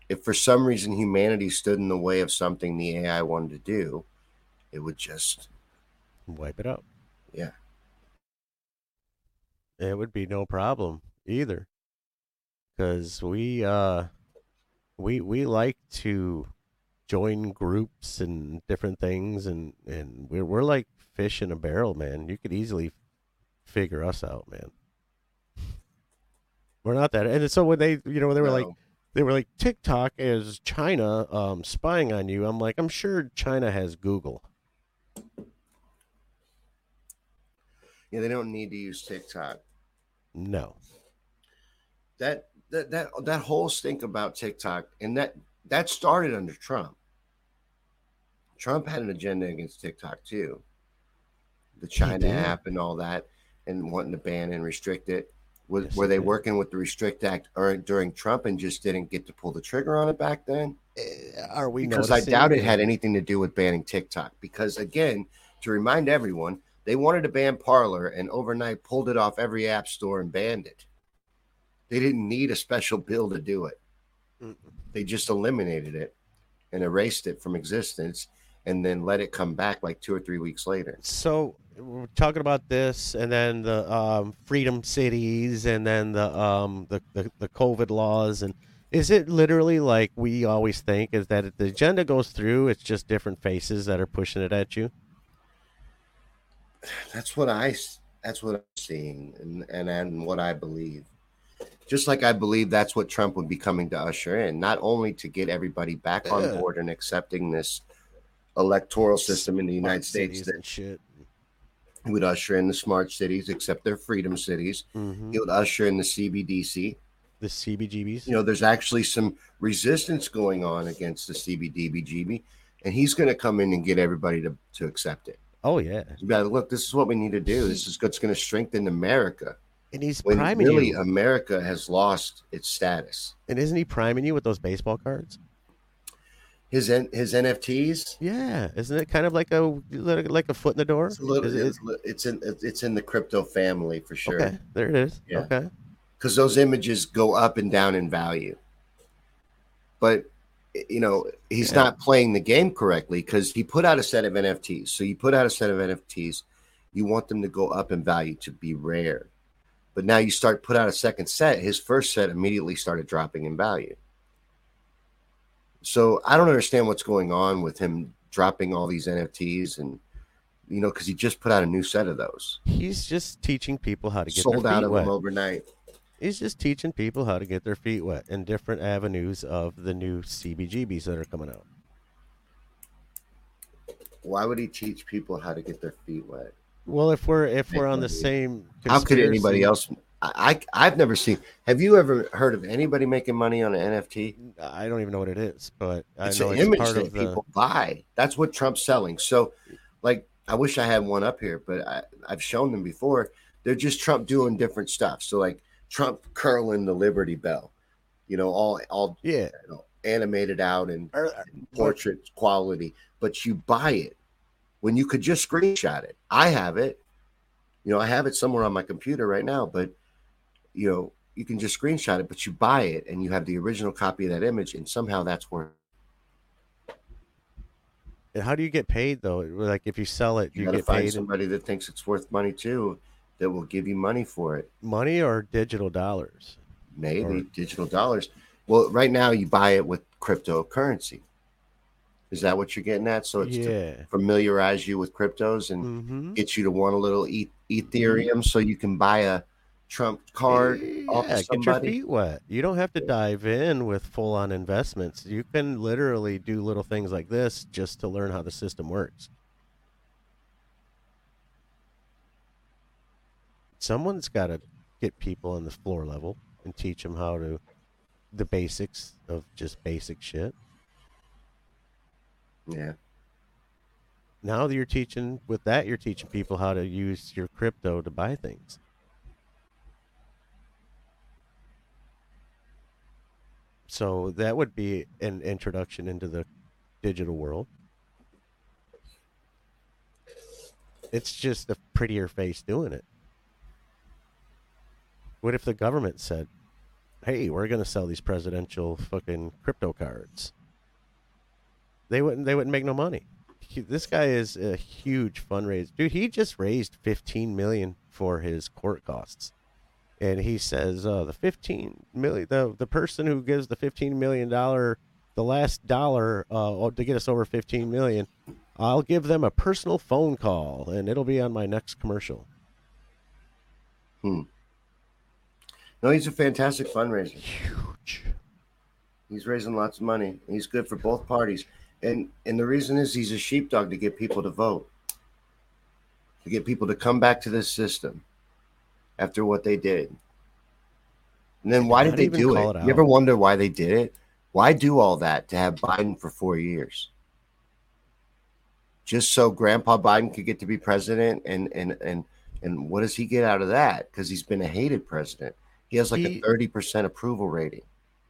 if for some reason humanity stood in the way of something the ai wanted to do it would just Wipe it out. Yeah. It would be no problem either. Cuz we uh we we like to join groups and different things and and we're we're like fish in a barrel, man. You could easily figure us out, man. We're not that. And so when they, you know, they were like they were like TikTok is China um spying on you. I'm like, I'm sure China has Google. yeah they don't need to use tiktok No. that that that that whole stink about TikTok and that that started under Trump. Trump had an agenda against TikTok too. The China app and all that, and wanting to ban and restrict it. Was, Yes, were they working with the Restrict Act or during Trump and just didn't get to pull the trigger on it back then? Eh, Are we because I doubt it had anything to do with banning TikTok. Because again, to remind everyone, they wanted to ban Parler and overnight pulled it off every app store and banned it. They didn't need a special bill to do it. Mm-mm. They just eliminated it and erased it from existence and then let it come back like two or three weeks later. So we're talking about this, and then the um, freedom cities, and then the um the, the the COVID laws, and is it literally like we always think? Is that if the agenda goes through, it's just different faces that are pushing it at you? That's what I that's what I'm seeing and, and and what I believe. Just like I believe that's what Trump would be coming to usher in, not only to get everybody back on board and accepting this electoral system in the United States that shit. He would usher in the smart cities, except they're freedom cities. hmm He would usher in the CBDC. The CBGBs. You know, there's actually some resistance going on against the CBDBGB, and he's going to come in and get everybody to, to accept it. Oh yeah, You got to look. This is what we need to do. This is what's going to strengthen America. and he's When priming really you. America has lost its status. and isn't he priming you with those baseball cards? His N- his NFTs. Yeah, isn't it kind of like a like a foot in the door? It's little. It- It's, it's in it's in the crypto family for sure. Okay, there it is. Yeah. Okay. because those images go up and down in value. But you know, he's Yeah. not playing the game correctly because he put out a set of NFTs. So you put out a set of NFTs, you want them to go up in value to be rare. But now you start put out a second set. His first set immediately started dropping in value. So I don't understand what's going on with him dropping all these NFTs and you know because he just put out a new set of those He's just teaching people how to get sold out of wet. them overnight. He's just teaching people how to get their feet wet in different avenues of the new CBGBs that are coming out. Why would he teach people how to get their feet wet? Well, if we're if we're on the same, How could anybody else? I, I have never seen. Have you ever heard of anybody making money on an NFT? I don't even know what it is, but I It's know an it's image part that of the. people buy. That's what Trump's selling. So, like, I wish I had one up here, but I, I've shown them before. They're just Trump doing different stuff. So, like Trump curling the Liberty Bell, you know, all all Yeah, you know, animated out and Or- uh, portrait quality, but you buy it when you could just screenshot it. I have it. You know, I have it somewhere on my computer right now, but you know, you can just screenshot it, but you buy it and you have the original copy of that image, and somehow that's worth. And how do you get paid though? Like if you sell it, You, you, get find paid somebody that thinks it's worth money too, that will give you money for it. money or digital dollars? Maybe Or- digital dollars. Well, right now you buy it with cryptocurrency. Is that what you're getting at? So it's to familiarize you with cryptos and Mm-hmm. get you to want a little e- Ethereum so you can buy a Trump card off Yeah, of get your feet wet. You don't have to dive in with full on investments. You can literally do little things like this just to learn how the system works. Someone's got to get people on the floor level and teach them how to the basics of just basic shit. Yeah. Now that you're teaching with that, you're teaching people how to use your crypto to buy things. So that would be an introduction into the digital world. It's just a prettier face doing it. What if the government said, "Hey, we're going to sell these presidential fucking crypto cards"? They wouldn't. They wouldn't make no money. This guy is a huge fundraiser, dude. He just raised fifteen million for his court costs, and he says uh, the fifteen million, the the person who gives the fifteen million dollar, the last dollar uh, to get us over fifteen million, I'll give them a personal phone call, and it'll be on my next commercial. Hmm. No, he's a fantastic fundraiser. Huge. He's raising lots of money. He's good for both parties. And and the reason is he's a sheepdog to get people to vote. To get people to come back to this system after what they did. And then why did they do it? it You ever wonder why they did it? Why do all that to have Biden for four years? Just so Grandpa Biden could get to be president and and and and what does he get out of that? Because he's been a hated president. He has like He- a thirty percent approval rating.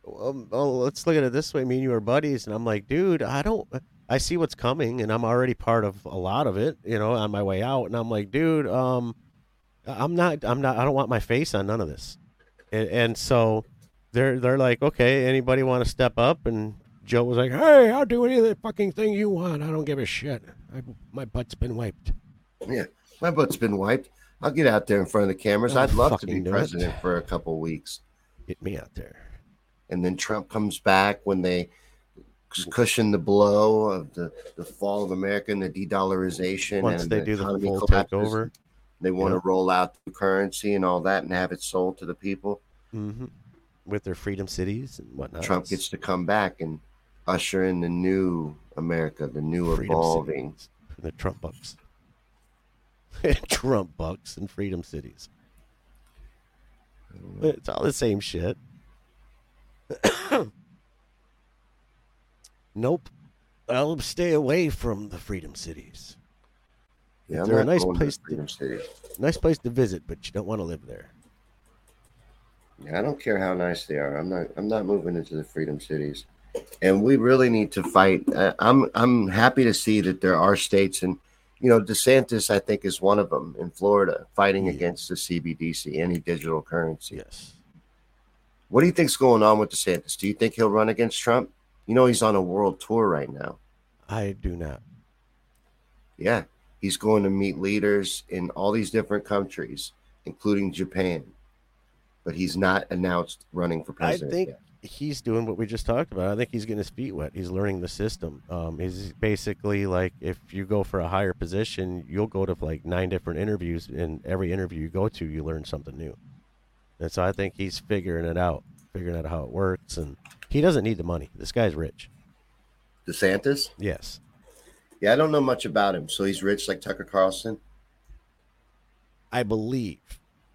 Well, well, let's look at it this way. Me and you are buddies, and I'm like, dude, I don't. I see what's coming, and I'm already part of a lot of it. You know, on my way out, and I'm like, dude, um, I'm not. I'm not. I don't want my face on none of this. And, and so, they're they're like, okay, anybody want to step up? And Joe was like, hey, I'll do any of the fucking thing you want. I don't give a shit. I, my butt's been wiped. Yeah, my butt's been wiped. I'll get out there in front of the cameras. I'll I'd love to be it. president for a couple weeks. Get me out there. And then Trump comes back when they cushion the blow of the, the fall of America and the de-dollarization. Once and they the do the full collapses. takeover, They want to roll out the currency and all that and have it sold to the people. hmm with their freedom cities and whatnot. Trump gets to come back and usher in the new America, the new Freedom evolving. cities, the Trump bucks. Trump bucks and freedom cities. It's all the same shit. nope. I'll stay away from the freedom cities. Yeah, They're a nice to place to- City. Nice place to visit, but you don't want to live there. Yeah, I don't care how nice they are. I'm not. I'm not moving into the freedom cities, and we really need to fight. I'm. I'm happy to see that there are states, and you know, DeSantis, I think, is one of them in Florida, fighting Yeah. against the CBDC, any digital currency. Yes. What do you think's going on with DeSantis? Do you think he'll run against Trump? You know, he's on a world tour right now. I do not. Yeah, he's going to meet leaders in all these different countries, including Japan. But he's not announced running for president. I think yet. he's doing what we just talked about. I think he's getting his feet wet. He's learning the system. Um, he's basically like if you go for a higher position, you'll go to like nine different interviews, and every interview you go to, you learn something new. And so I think he's figuring it out, figuring out how it works, and he doesn't need the money. This guy's rich. DeSantis. Yes, Yeah, I don't know much about him. So he's rich like Tucker Carlson. I believe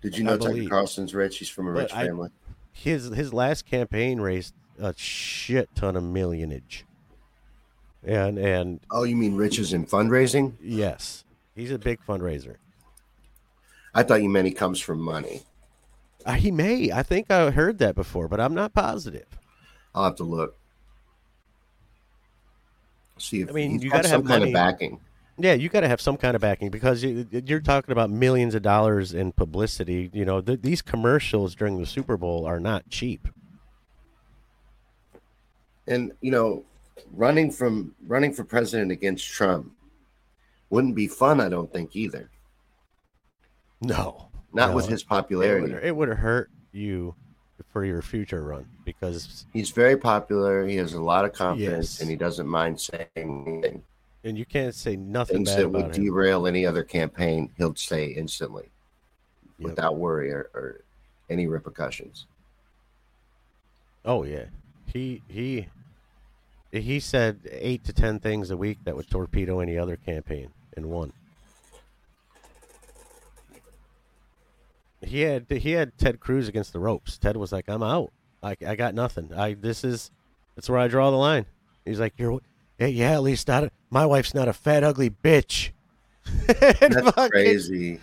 Did you know Tucker. Carlson's rich? He's from a But rich I- family. his his last campaign raised a shit ton of millionage. And and Oh, you mean riches in fundraising? yes, he's a big fundraiser. I thought you meant he comes from money. Uh, he may. I think I heard that before, but I'm not positive. I'll have to look. See if I mean, you got some have kind money. of backing. Yeah, you got to have some kind of backing because you, you're talking about millions of dollars in publicity. You know, th- these commercials during the Super Bowl are not cheap. And you know, running from running for president against Trump wouldn't be fun. I don't think either. No, Not No, with his popularity. it would have hurt you for your future run because, He's very popular. He has a lot of confidence, Yes. and he doesn't mind saying anything. and you can't say nothing things that would him. derail any other campaign. He'll say instantly, Yep. without worry or, or any repercussions. Oh yeah, he he he said eight to ten things a week that would torpedo any other campaign in one. He had he had Ted Cruz against the ropes. Ted was like, "I'm out. I, I got nothing. I this is that's where I draw the line." He's like, "You're yeah, yeah at least not a, my wife's not a fat ugly bitch." That's fucking crazy.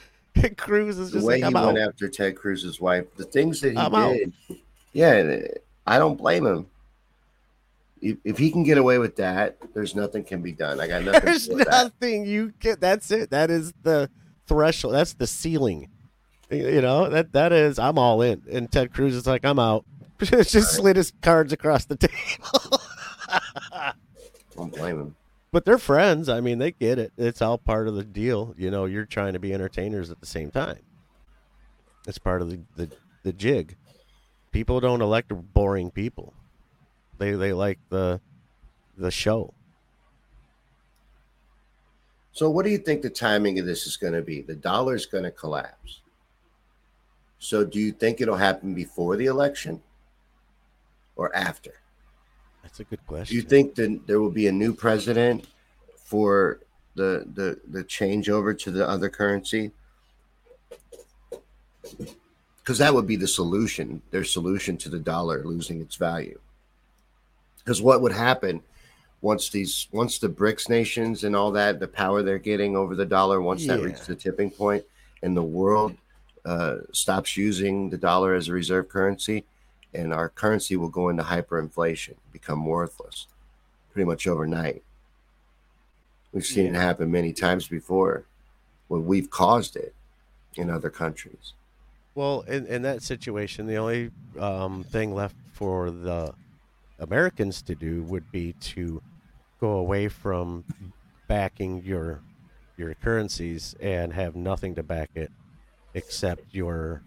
Cruz is The just way like, he "I'm went out." after Ted Cruz's wife, the things that he I'm out. did. Yeah, uh, I don't blame him. If, if he can get away with that, there's nothing can be done. I got nothing. There's for that. nothing you get. That's it. That is the threshold. That's the ceiling. You know that that is. I'm all in. And Ted Cruz is like, I'm out. Just slid his cards across the table. Don't blame him. but they're friends. I mean, they get it. It's all part of the deal. You know, you're trying to be entertainers at the same time. It's part of the the, the jig. People don't elect boring people. They they like the the show. So, what do you think the timing of this is going to be? The dollar's going to collapse. So, do you think it'll happen before the election or after? That's a good question. Do you think that there will be a new president for the the the changeover to the other currency? Because that would be the solution. Their solution to the dollar losing its value. Because what would happen once these once the BRICS nations and all that the power they're getting over the dollar once that reaches the tipping point and the world uh, stops using the dollar as a reserve currency, and our currency will go into hyperinflation, become worthless, pretty much overnight. We've seen it happen many times before, when we've caused it in other countries. Well, in, in that situation, the only um, thing left for the Americans to do would be to go away from backing your your currencies and have nothing to back it except your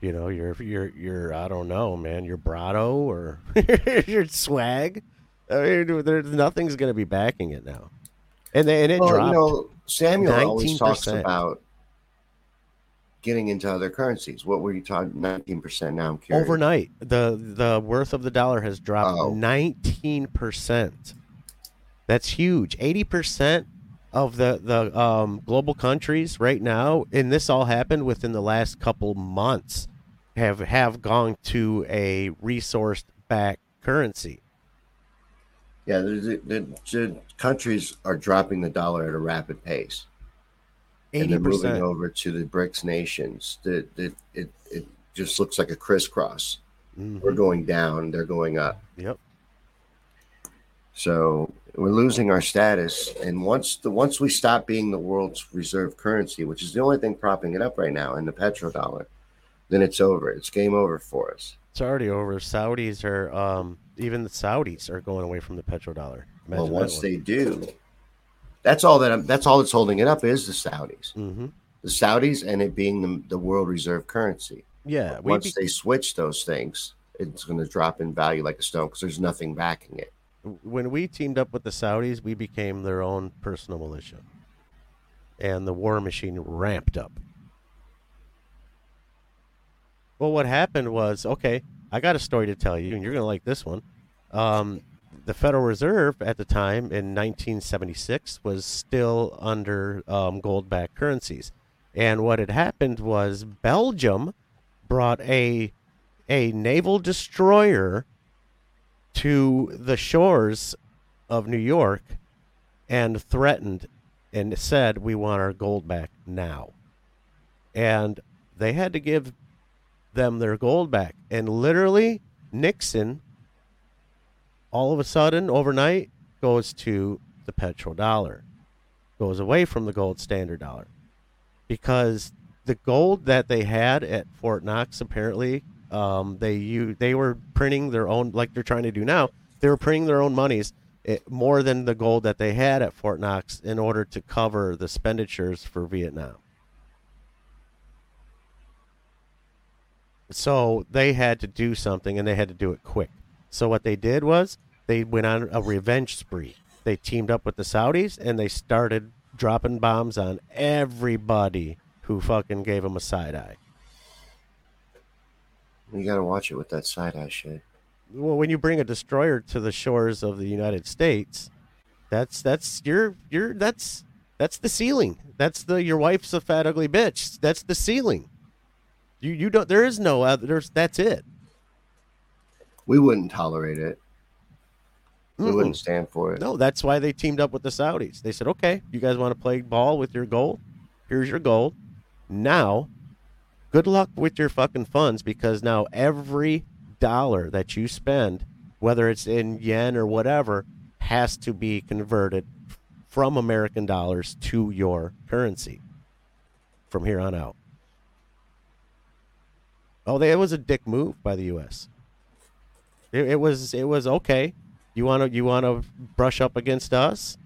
you know your your your I don't know man your Brado or your swag. I mean, there's nothing's going to be backing it now, and they, and it Well, dropped. you know, Samuel always talks about getting into other currencies. What were you talking? Nineteen percent. Now I'm curious. Overnight, the the worth of the dollar has dropped Oh. nineteen percent. That's huge. Eighty percent of the the um, global countries right now, and this all happened within the last couple months, have have gone to a resource backed currency. Yeah, the, the, the, countries are dropping the dollar at a rapid pace. and they're moving over to the BRICS nations. The, the, it, it just looks like a crisscross. We're going down, they're going up. Yep. So we're losing our status. And once the once we stop being the world's reserve currency, which is the only thing propping it up right now in the petrodollar, then it's over. It's game over for us. It's already over. Saudis are um, even the Saudis are going away from the petrodollar. well, once they do, that's all that I'm, that's all that's holding it up is the Saudis. hmm The Saudis and it being the, the world reserve currency. Yeah, Once be- they switch those things, it's going to drop in value like a stone because there's nothing backing it. When we teamed up with the Saudis, we became their own personal militia, and the war machine ramped up. Well, what happened was okay. I got a story to tell you, and you're gonna like this one. Um, the Federal Reserve at the time in 1976 was still under um, gold-backed currencies, and what had happened was Belgium brought a a naval destroyer to the shores of New York and threatened and said, We want our gold back now. And they had to give them their gold back. And literally, Nixon, all of a sudden, overnight, goes to the petrodollar, goes away from the gold standard dollar. Because the gold that they had at Fort Knox, apparently, um, they u- they were printing their own, like they're trying to do now. They were printing their own monies eh, more than the gold that they had at Fort Knox in order to cover the expenditures for Vietnam. So they had to do something, and they had to do it quick. So what they did was they went on a revenge spree. They teamed up with the Saudis, and they started dropping bombs on everybody who fucking gave them a side eye. You got to watch it with that side eye shit. well, when you bring a destroyer to the shores of the United States, that's that's your your that's that's the ceiling. That's the your wife's a fat ugly bitch. That's the ceiling. You you don't. There is no other. There's that's it. We wouldn't tolerate it. We Mm-mm. wouldn't stand for it. No, that's why they teamed up with the Saudis. They said, "Okay, you guys want to play ball with your gold? Here's your gold. Now, good luck with your fucking funds because now every dollar that you spend, whether it's in yen or whatever, has to be converted from American dollars to your currency from here on out." Oh, they, it was a dick move by the U.S. It, it was it was okay. You want to you want to brush up against us?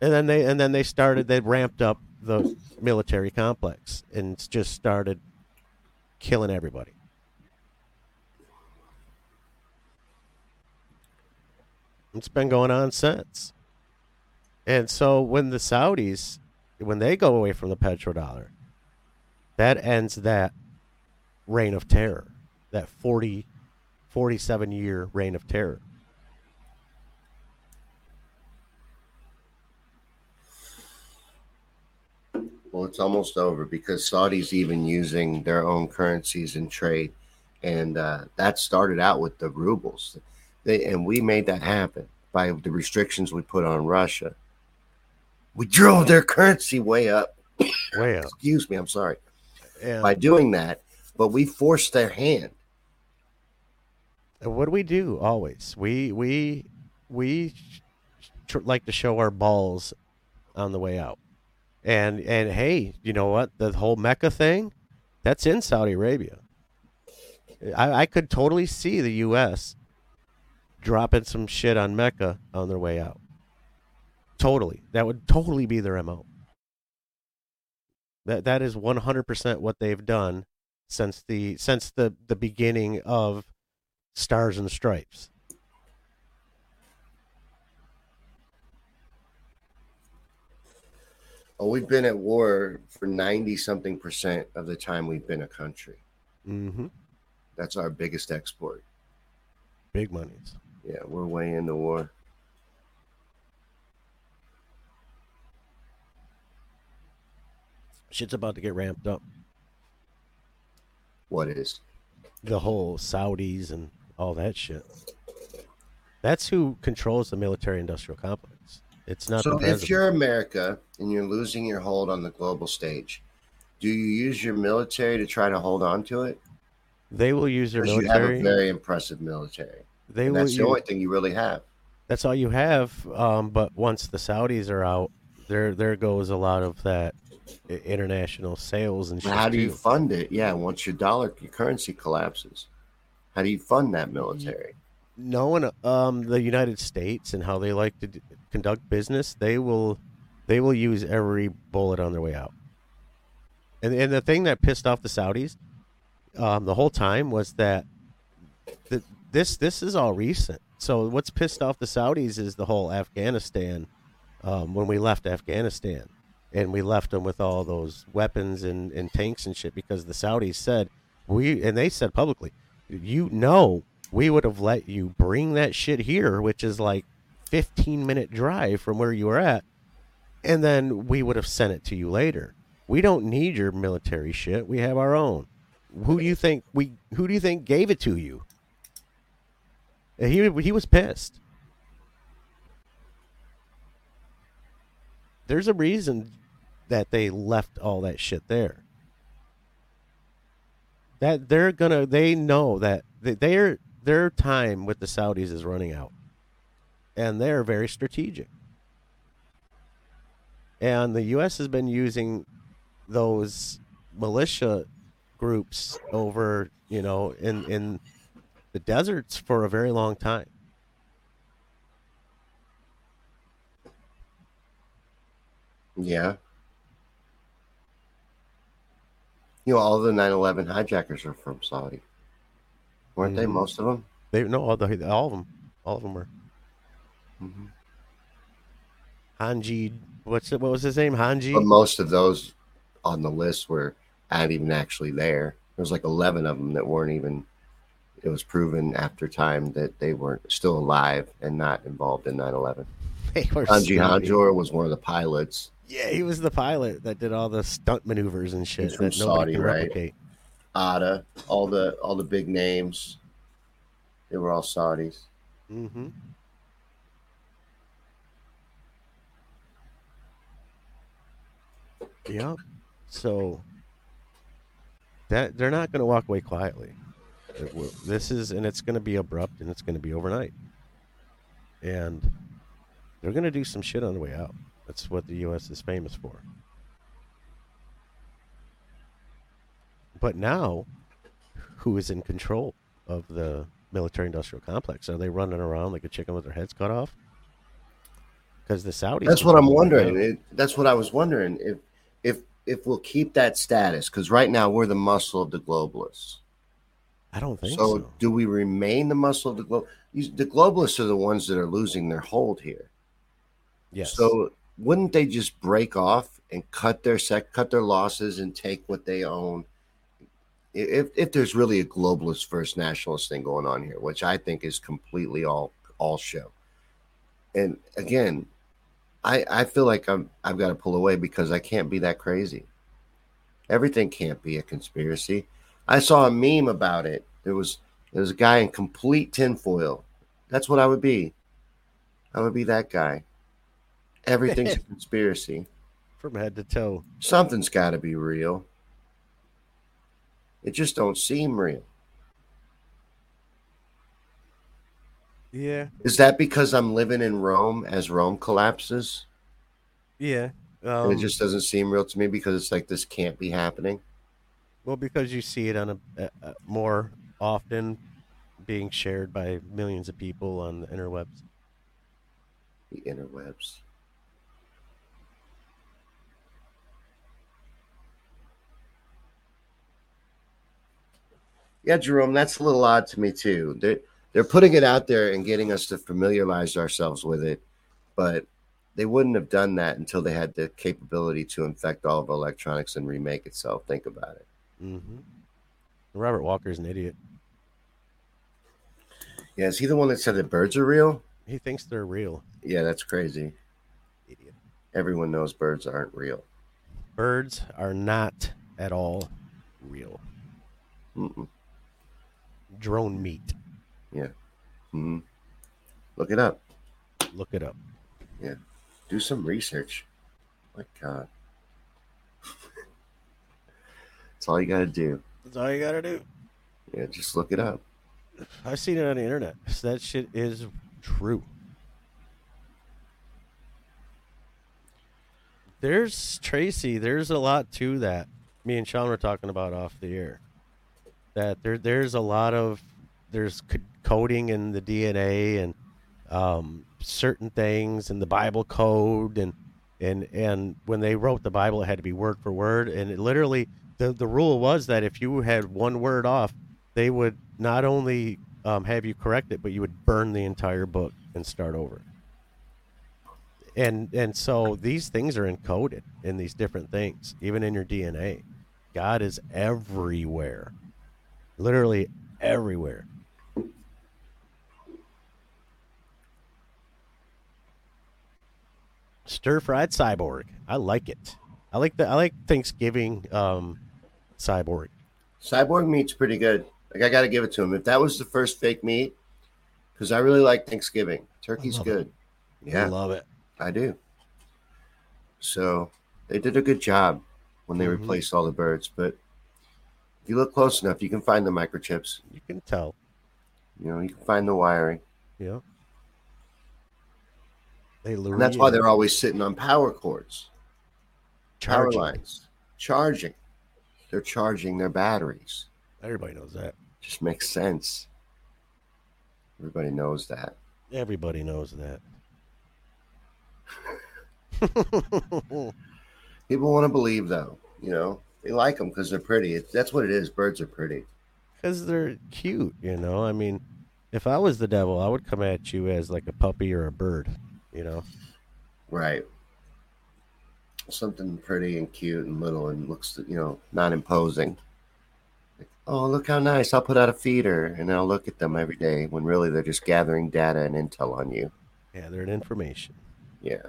And then they and then they started they ramped up the military complex and just started killing everybody. It's been going on since. And so when the Saudis when they go away from the petrodollar, that ends that reign of terror, that 40 47 year reign of terror. Well, it's almost over because Saudi's even using their own currencies in trade, and uh, that started out with the rubles. They and we made that happen by the restrictions we put on Russia. We drove their currency way up. Way up. Excuse me, I'm sorry. And, By doing that, but we forced their hand. what do we do always? We we we tr- like to show our balls on the way out. And and hey, you know what? The whole Mecca thing, that's in Saudi Arabia. I, I could totally see the U.S. dropping some shit on Mecca on their way out. Totally, that would totally be their mo. That that is one hundred percent what they've done since the since the the beginning of Stars and Stripes. Oh, we've been at war for 90 something percent of the time we've been a country. Mm-hmm. That's our biggest export. Big monies. Yeah, we're way into war. Shit's about to get ramped up. What is? The whole Saudis and all that shit. That's who controls the military industrial complex. It's not so if you're America and you're losing your hold on the global stage, do you use your military to try to hold on to it? They will use their Because you have a military. very impressive military. They And will. that's the only thing you really have. That's all you have. Um, but once the Saudis are out, there there goes a lot of that international sales and shit. How do you too. fund it? Yeah, once your dollar, your currency collapses, how do you fund that military? knowing um, the United States and how they like to d- conduct business, they will they will use every bullet on their way out. And and the thing that pissed off the Saudis um, the whole time was that the, this this is all recent. So what's pissed off the Saudis is the whole Afghanistan um, when we left Afghanistan and we left them with all those weapons and, and tanks and shit because the Saudis said we and they said publicly, you know, we would have let you bring that shit here, which is like 15 minute drive from where you were at, and then we would have sent it to you later. We don't need your military shit. We have our own. Who do you think we? Who do you think gave it to you? He he was pissed. There's a reason that they left all that shit there. That they're gonna, they know that th- their their time with the Saudis is running out, and they're very strategic. And the U.S. has been using those militia groups over, you know, in in the deserts for a very long time. Yeah. You know, all the 9 11 hijackers are from Saudi. Weren't they, Mhm. most of them? They no, all, the, all of them, all of them were Mm-hmm. Hanji. What's it? What was his name? Hanji. But most of those on the list were not even actually there. There was like 11 of them that weren't even, it was proven after time that they weren't still alive and not involved in 9 11. They were Hanji. Hanjour was one of the pilots. Yeah, he was the pilot that did all the stunt maneuvers and shit He's from that nobody Saudi, can right? replicate. Atta, all the all the big names, they were all Saudis. Mm-hmm. Yep. So that they're not going to walk away quietly. Will- This is, and it's going to be abrupt, and it's going to be overnight. And they're going to do some shit on the way out. That's what the U.S. is famous for. But now, who is in control of the military-industrial complex? Are they running around like a chicken with their heads cut off? Because the Saudis. That's what I'm wondering. It, that's what I was wondering if if if we'll keep that status because right now we're the muscle of the globalists. I don't think So, so. do we remain the muscle of the globe? The globalists are the ones that are losing their hold here. Yes. So wouldn't they just break off and cut their sec, cut their losses, and take what they own? If if there's really a globalist first nationalist thing going on here, which I think is completely all all show. And again, I I feel like I'm I've got to pull away because I can't be that crazy. Everything can't be a conspiracy. I saw a meme about it. There was there was a guy in complete tinfoil. That's what I would be. I would be that guy. Everything's a conspiracy. From head to toe. Something's got to be real. It just don't seem real. Yeah. Is that because I'm living in Rome as Rome collapses? Yeah. Um, it just doesn't seem real to me because it's like this can't be happening. well, because you see it on a, a, a more often being shared by millions of people on the interwebs. The interwebs. Yeah, Jerome, that's a little odd to me too. They're they're putting it out there and getting us to familiarize ourselves with it, but they wouldn't have done that until they had the capability to infect all of electronics and remake itself. Think about it. Mm-hmm. Robert Walker's an idiot. Yeah, is he the one that said that birds are real? He thinks they're real. Yeah, that's crazy. Idiot. Everyone knows birds aren't real. Birds are not at all real. Mm-mm. Drone meat. Hmm Look it up. Look it up. Yeah. Do some research. My God. That's all you got to do. That's all you gotta do. Yeah, just look it up. I've seen it on the internet. So that shit is true. There's Tracy. There's a lot to that. Me and Shawn were talking about off the air. That there, there's a lot of there's c- coding in the DNA and um, certain things in the Bible code and and and when they wrote the Bible, it had to be word for word. And it literally, the the rule was that if you had one word off, they would not only um, have you correct it, but you would burn the entire book and start over. And and so these things are encoded in these different things, even in your DNA. God is everywhere, literally everywhere. Stir fried cyborg, I like it. I like the I like Thanksgiving um, cyborg. Cyborg meat's pretty good. Like I got to give it to him. If that was the first fake meat, because I really like Thanksgiving. Turkey's good. it. good. I love it. I do. So they did a good job when they Mhm. replaced all the birds. But if you look close enough, you can find the microchips. You can tell. You know, you can find the wiring. Yeah. They And that's why they're always sitting on power cords, power lines, charging. They're charging their batteries. Everybody knows that. Just makes sense. Everybody knows that. Everybody knows that. People want to believe, though. You know, they like them because they're pretty. It, that's what it is. Birds are pretty. Because they're cute, you know. I mean, if I was the devil, I would come at you as like a puppy or a bird, you know. Right. Something pretty and cute and little and looks, you know, not imposing. Like, oh, look how nice. I'll put out a feeder and I'll look at them every day when really they're just gathering data and intel on you. Gathering information. Yeah.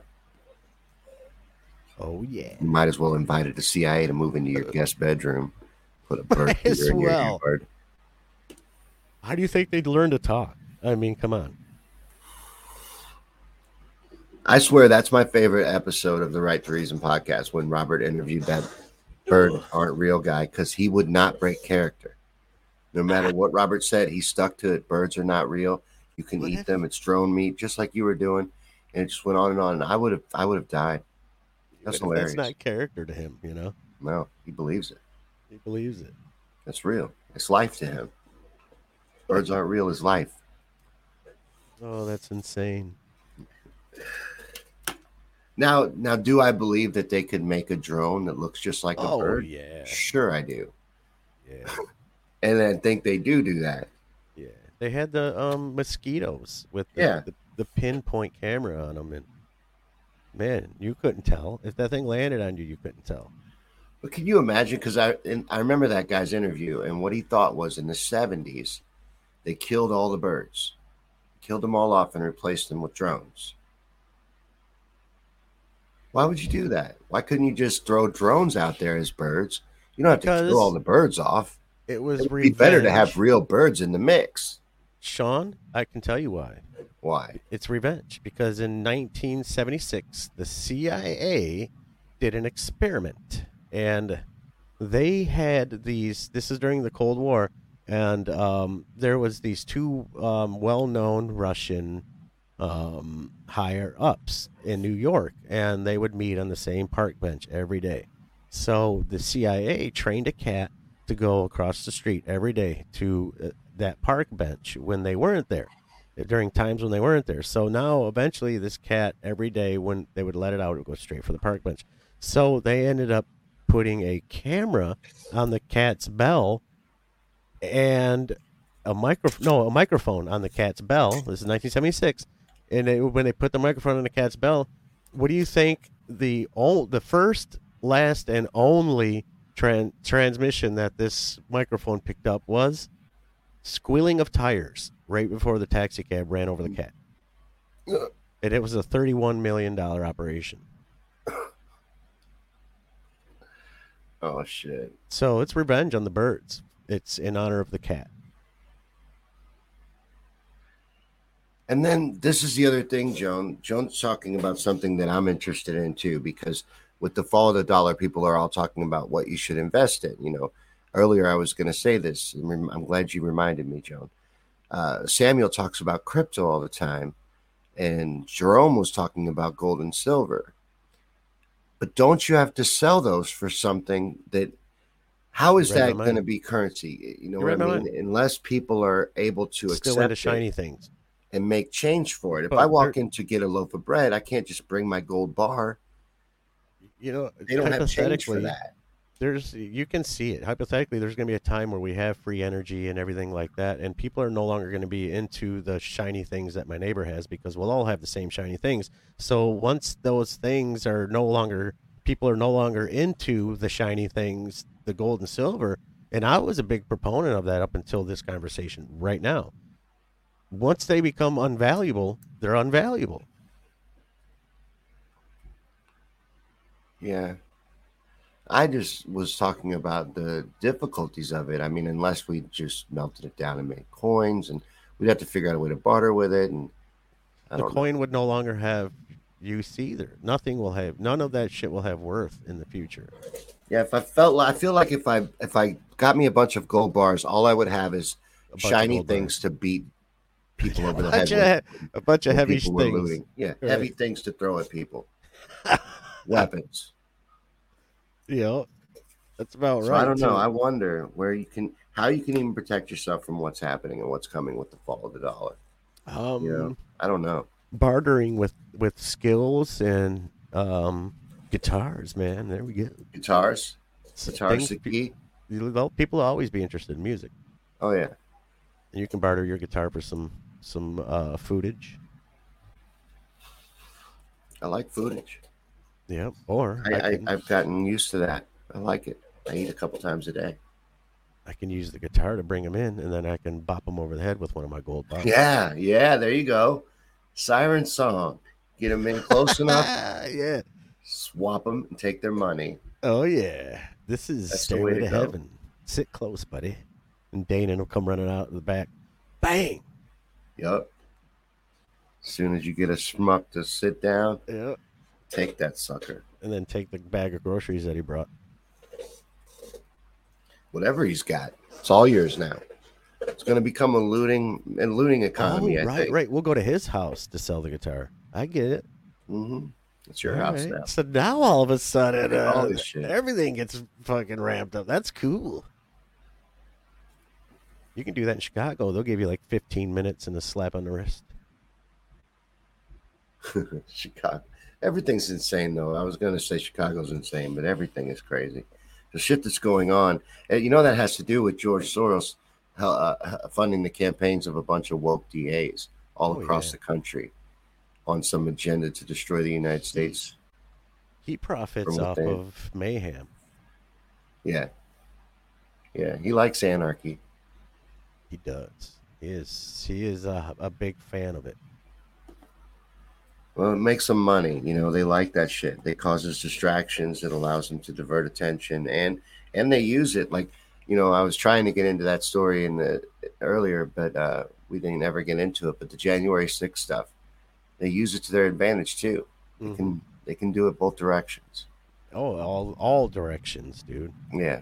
Oh yeah. You might as well invite the CIA to move into your uh, guest bedroom. Put a bird Might as in your yard. How do you think they'd learn to talk? I mean, come on. I swear that's my favorite episode of the Right to Reason podcast when Robert interviewed that bird aren't real guy because he would not break character. No matter what Robert said, he stuck to it. Birds are not real. You can eat them. It's drone meat, just like you were doing. And it just went on and on. And I would have, I would have died. That's hilarious. That's not character to him, you know. No, he believes it. He believes it. That's real. It's life to him. Birds aren't real. Is life. Oh, that's insane. Now, now, do I believe that they could make a drone that looks just like a oh bird? yeah, Sure, I do. yeah, And I think they do do that. yeah. They had the um mosquitoes with the, Yeah. the, the pinpoint camera on them, and man, you couldn't tell if that thing landed on you. You couldn't tell. But can you imagine? Because I and I remember that guy's interview, and what he thought was in the seventies, they killed all the birds, killed them all off, and replaced them with drones. Why would you do that? Why couldn't you just throw drones out there as birds? You don't have to kill all the birds off. It was would be better to have real birds in the mix. Shawn, I can tell you why. Why? It's revenge because in 1976 the CIA did an experiment and they had these this is during the Cold War and um, there was these two um, well-known Russian um, higher ups in New York and they would meet on the same park bench every day. So the CIA trained a cat to go across the street every day to uh, that park bench when they weren't there during times when they weren't there. So now eventually this cat every day when they would let it out it would go straight for the park bench. So they ended up putting a camera on the cat's bell and a micro no a microphone on the cat's bell. This is 1976 and they, when they put the microphone on the cat's bell, what do you think the o- the first last and only tran- transmission that this microphone picked up was squealing of tires right before the taxi cab ran over the cat. Uh. And it was a $31 million operation. Oh shit. So it's revenge on the birds. It's in honor of the cat. And then this is the other thing, Joan. Joan's talking about something that I'm interested in too, because with the fall of the dollar, people are all talking about what you should invest in. You know, earlier I was going to say this. I'm glad you reminded me, Joan. Uh, Samuel talks about crypto all the time, and Jerome was talking about gold and silver. But don't you have to sell those for something that? How is that going to be currency? You know You what I mean? Unless people are able to Still accept into it shiny things. And make change for it. If But I walk in to get a loaf of bread, I can't just bring my gold bar. You know, They don't have change for that. there's you can see it hypothetically there's going to be a time where we have free energy and everything like that and people are no longer going to be into the shiny things that my neighbor has because we'll all have the same shiny things so once those things are no longer people are no longer into the shiny things the gold and silver and i was a big proponent of that up until this conversation right now once they become unvaluable they're unvaluable Yeah. I just was talking about the difficulties of it. I mean, unless we just melted it down and made coins, and we'd have to figure out a way to barter with it. And the don't know. coin would no longer have use either nothing will have none of that shit will have worth in the future Yeah, if I felt like I feel like if I if I got me a bunch of gold bars, all I would have is A bunch of shiny things to beat people over the head with. of, a bunch of heavy things. Yeah, Right. heavy things to throw at people. Weapons. You know, that's about So right. I don't know. too. I wonder where you can, how you can even protect yourself from what's happening and what's coming with the fall of the dollar. um, You know, I don't know. bartering with with skills and um, guitars, man. There we go. Guitars, So guitars, things- pe- well, people will always be interested in music, Oh yeah, and you can barter your guitar for some some uh, footage. I like footage. Yep. Or I, I, I, can, I've gotten used to that. I like it. I eat a couple times a day. I can use the guitar to bring them in, and then I can bop them over the head with one of my gold bars. Yeah, yeah. There you go. Siren song. Get them in close enough. yeah. Swap them and take their money. Oh yeah. This is That's the way stairway to to heaven. Sit close, buddy. And Dana will come running out of the back. Bang. Yup. As soon as you get a schmuck to sit down, Yep. take that sucker. And then take the bag of groceries that he brought. Whatever he's got, it's all yours now. It's going to become a looting and looting economy. oh, I right, think. right. We'll go to his house to sell the guitar. I get it. Mm-hmm. It's your All house right. now. So now all of a sudden, uh, everything gets fucking ramped up. That's cool. You can do that in Chicago. They'll give you like 15 minutes and a slap on the wrist. Chicago. Everything's insane, though. I was going to say Chicago's insane, but everything is crazy. The shit that's going on, and you know that has to do with George Soros uh, uh, funding the campaigns of a bunch of woke DAs all Oh, across yeah. the country on some agenda to destroy the United States. He profits off of mayhem. Yeah, yeah. He likes anarchy. He does. He is. He is a, a big fan of it. Well, it makes them money. You know, they like that shit. It causes distractions. It allows them to divert attention, and and they use it. Like, you know, I was trying to get into that story in the earlier, but uh, we didn't ever get into it. But the January 6th stuff, they use it to their advantage too. They Mhm. can they can do it both directions. Oh, all all directions, dude. Yeah,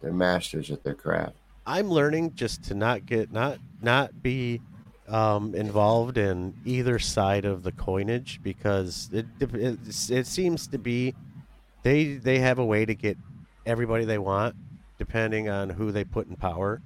they're masters at their craft. I'm learning just to not get not not be um, involved in either side of the coinage because it, it it seems to be they they have a way to get everybody they want depending on who they put in power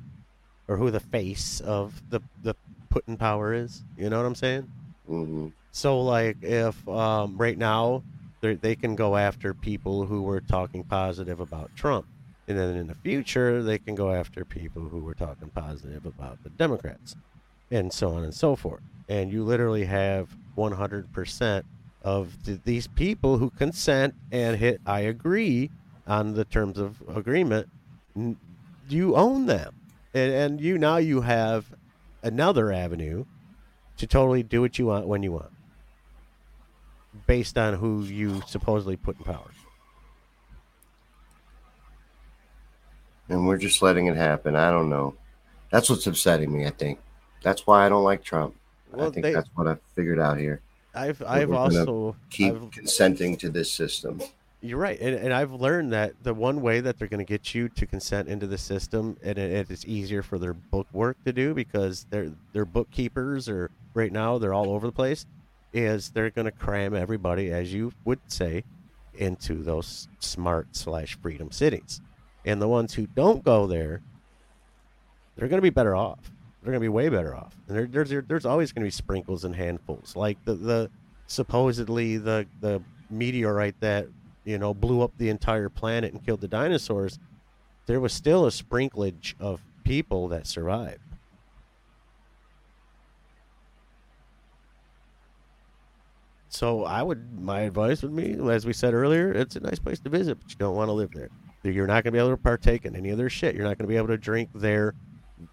or who the face of the the put in power is. You know what I'm saying? hmm So like if um, right now they can go after people who were talking positive about Trump, and then in the future they can go after people who were talking positive about the Democrats, and so on and so forth. And you literally have 100% of th- these people who consent and hit I agree on the terms of agreement. You own them, and, and you now you have another avenue to totally do what you want when you want based on who you supposedly put in power. And we're just letting it happen. I don't know. That's what's upsetting me. I think that's why I don't like Trump. I think they- that's what I've figured out here. I've I've also Keep I've- consenting to this system. You're right, and, and I've learned that the one way that they're going to get you to consent into the system, and it, it is easier for their book work to do because their their bookkeepers are right now they're all over the place, is they're going to cram everybody, as you would say, into those smart slash freedom cities, and the ones who don't go there, they're going to be better off. They're going to be way better off, and there, there's there's always going to be sprinkles and handfuls, like the the supposedly the the meteorite that you know blew up the entire planet and killed the dinosaurs. There was still a sprinklage of people that survived. So I would, my advice would be, as we said earlier, it's a nice place to visit, but you don't want to live there. You're not going to be able to partake in any of their shit. You're not going to be able to drink their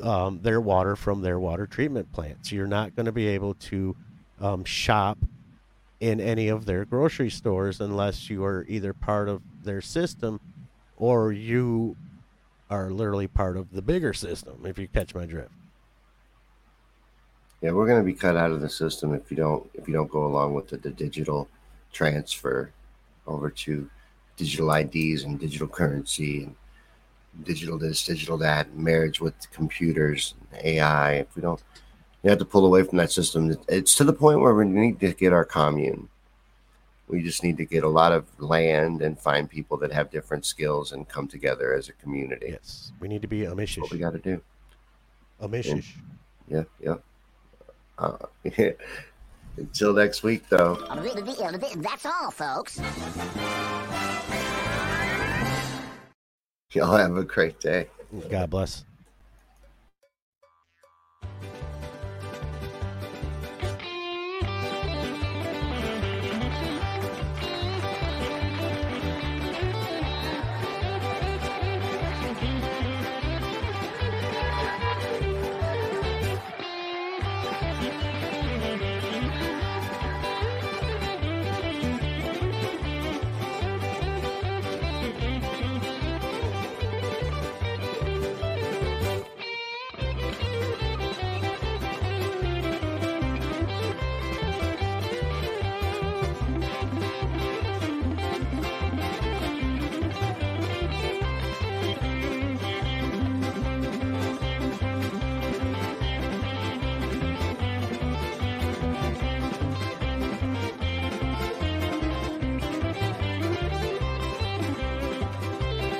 um, their water from their water treatment plants. You're not going to be able to um, shop in any of their grocery stores unless you are either part of their system or you are literally part of the bigger system. If you catch my drift. Yeah, we're going to be cut out of the system if you don't if you don't go along with the, the digital transfer over to digital IDs and digital currency and digital this, digital that, marriage with computers, and AI. If we don't, we have to pull away from that system. It's to the point where we need to get our commune. We just need to get a lot of land and find people that have different skills and come together as a community. Yes, we need to be That's what we got to do. Amishish. Yeah, yeah. Uh, Until next week, though. That's all, folks. Y'all have a great day. God bless.